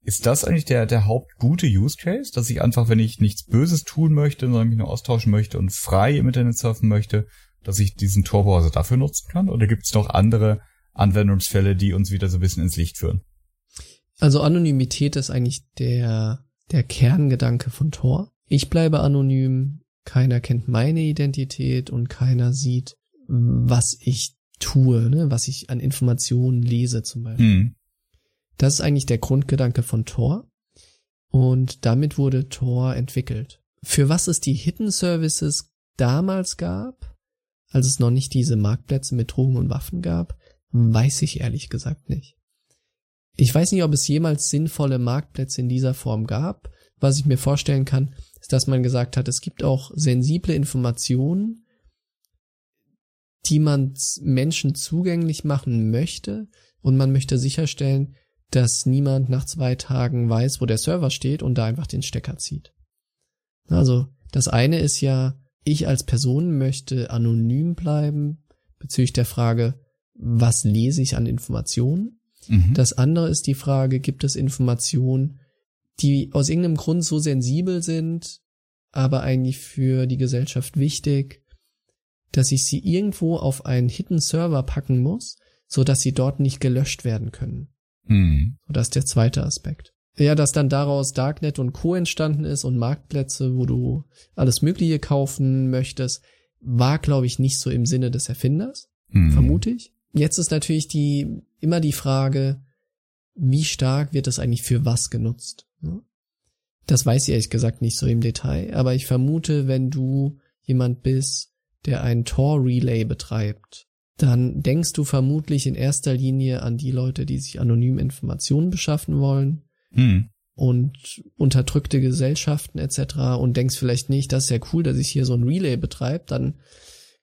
Ist das eigentlich der, der hauptgute Use Case, dass ich einfach, wenn ich nichts Böses tun möchte, sondern mich nur austauschen möchte und frei im Internet surfen möchte, dass ich diesen Tor-Browser dafür nutzen kann? Oder gibt es noch andere Anwendungsfälle, die uns wieder so ein bisschen ins Licht führen? Also Anonymität ist eigentlich der, der Kerngedanke von Tor. Ich bleibe anonym, keiner kennt meine Identität und keiner sieht, was ich tue, ne? was ich an Informationen lese zum Beispiel. Hm. Das ist eigentlich der Grundgedanke von Tor. Und damit wurde Tor entwickelt. Für was es die Hidden Services damals gab, als es noch nicht diese Marktplätze mit Drogen und Waffen gab, weiß ich ehrlich gesagt nicht. Ich weiß nicht, ob es jemals sinnvolle Marktplätze in dieser Form gab. Was ich mir vorstellen kann, ist, dass man gesagt hat, es gibt auch sensible Informationen, die man Menschen zugänglich machen möchte und man möchte sicherstellen, dass niemand nach zwei Tagen weiß, wo der Server steht und da einfach den Stecker zieht. Also, das eine ist ja, ich als Person möchte anonym bleiben bezüglich der Frage, was lese ich an Informationen? Mhm. Das andere ist die Frage, gibt es Informationen, die aus irgendeinem Grund so sensibel sind, aber eigentlich für die Gesellschaft wichtig, dass ich sie irgendwo auf einen Hidden Server packen muss, so dass sie dort nicht gelöscht werden können. Hm. Und das ist der zweite Aspekt. Ja, dass dann daraus Darknet und Co. entstanden ist und Marktplätze, wo du alles Mögliche kaufen möchtest, war, glaube ich, nicht so im Sinne des Erfinders Hm. vermute ich. Jetzt ist natürlich die, immer die Frage, wie stark wird das eigentlich für was genutzt? Das weiß ich ehrlich gesagt nicht so im Detail, aber ich vermute, wenn du jemand bist, der ein Tor-Relay betreibt, dann denkst du vermutlich in erster Linie an die Leute, die sich anonym Informationen beschaffen wollen Hm. und unterdrückte Gesellschaften etc. und denkst vielleicht nicht, das ist ja cool, dass ich hier so ein Relay betreibe, dann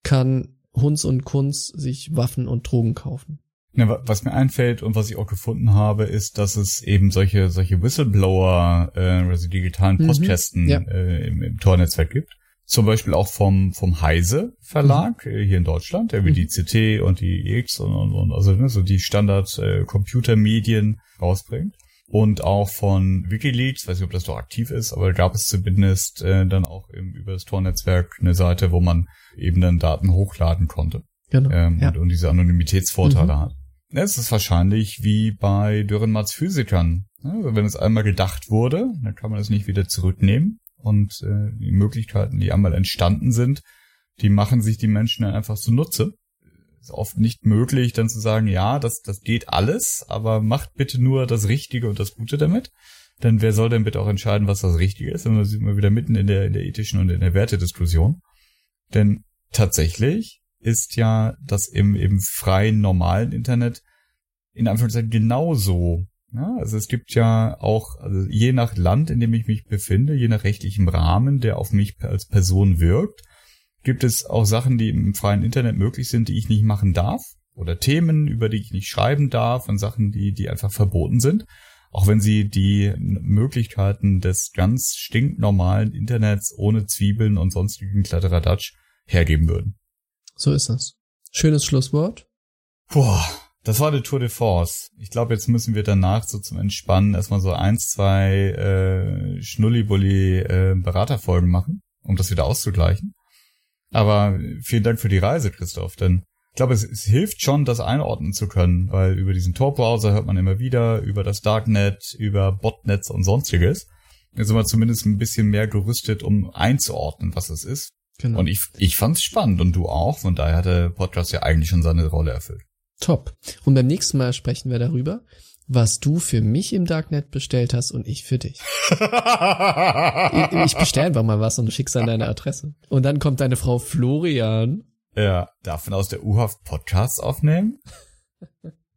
kann Hunz und Kunz sich Waffen und Drogen kaufen. Ja, wa- was mir einfällt und was ich auch gefunden habe, ist, dass es eben solche solche Whistleblower, äh, also digitalen Mhm, Postkästen ja. äh, im, im Tor-Netzwerk gibt. Zum Beispiel auch vom vom Heise Verlag äh, hier in Deutschland, der wie Mhm. die CT und die X und, und, und also ne, so die Standard äh, Computermedien rausbringt. Und auch von WikiLeaks, weiß nicht, ob das doch aktiv ist, aber gab es zumindest äh, dann auch im, über das Tor-Netzwerk eine Seite, wo man eben dann Daten hochladen konnte Genau. ähm, ja. und, und diese Anonymitätsvorteile Mhm. hat. es ist wahrscheinlich wie bei Dürrenmatts Physikern. Also wenn es einmal gedacht wurde, dann kann man es nicht wieder zurücknehmen. Und äh, die Möglichkeiten, die einmal entstanden sind, die machen sich die Menschen dann einfach zunutze. Ist oft nicht möglich, dann zu sagen, ja, das, das geht alles, aber macht bitte nur das Richtige und das Gute damit. Denn wer soll denn bitte auch entscheiden, was das Richtige ist? Und da sind wir wieder mitten in der, in der ethischen und in der Wertediskussion. Denn tatsächlich ist ja das im, im freien, normalen Internet in Anführungszeichen genauso. Ja, also es gibt ja auch, also je nach Land, in dem ich mich befinde, je nach rechtlichem Rahmen, der auf mich als Person wirkt, gibt es auch Sachen, die im freien Internet möglich sind, die ich nicht machen darf. Oder Themen, über die ich nicht schreiben darf und Sachen, die, die einfach verboten sind. Auch wenn sie die Möglichkeiten des ganz stinknormalen Internets ohne Zwiebeln und sonstigen Kladderadatsch hergeben würden. So ist das. Schönes Schlusswort. Boah, das war die Tour de Force. Ich glaube, jetzt müssen wir danach so zum Entspannen erstmal so eins, zwei äh, Schnullibulli äh, Beraterfolgen machen, um das wieder auszugleichen. Aber vielen Dank für die Reise, Christoph, denn ich glaube, es, es hilft schon, das einordnen zu können, weil über diesen Tor-Browser hört man immer wieder, über das Darknet, über Botnets und sonstiges. Jetzt sind wir zumindest ein bisschen mehr gerüstet, um einzuordnen, was es ist. Genau. Und ich, ich fand's spannend und du auch. Von daher hat der Podcast ja eigentlich schon seine Rolle erfüllt. Top. Und beim nächsten Mal sprechen wir darüber, was du für mich im Darknet bestellt hast und ich für dich. ich, ich bestell einfach mal was und du schickst an deine Adresse. Und dann kommt deine Frau Florian. Ja, darf man aus der U-Haft Podcasts aufnehmen?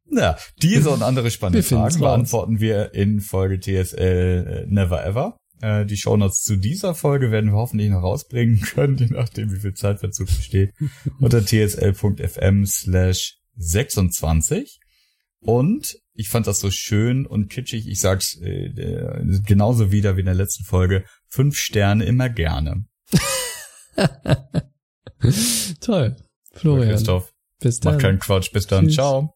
Na, diese und andere spannende Fragen beantworten wir in Folge TSL äh, Never Ever. Äh, die Shownotes zu dieser Folge werden wir hoffentlich noch rausbringen können, *laughs* je nachdem, wie viel Zeitverzug besteht, unter tsl.fm slash 26. Und ich fand das so schön und kitschig, ich sag's äh, äh, genauso wieder wie in der letzten Folge, fünf Sterne immer gerne. *laughs* Toll. Florian. Christoph. Bis dann. Mach keinen Quatsch. Bis dann. Tschüss. Ciao.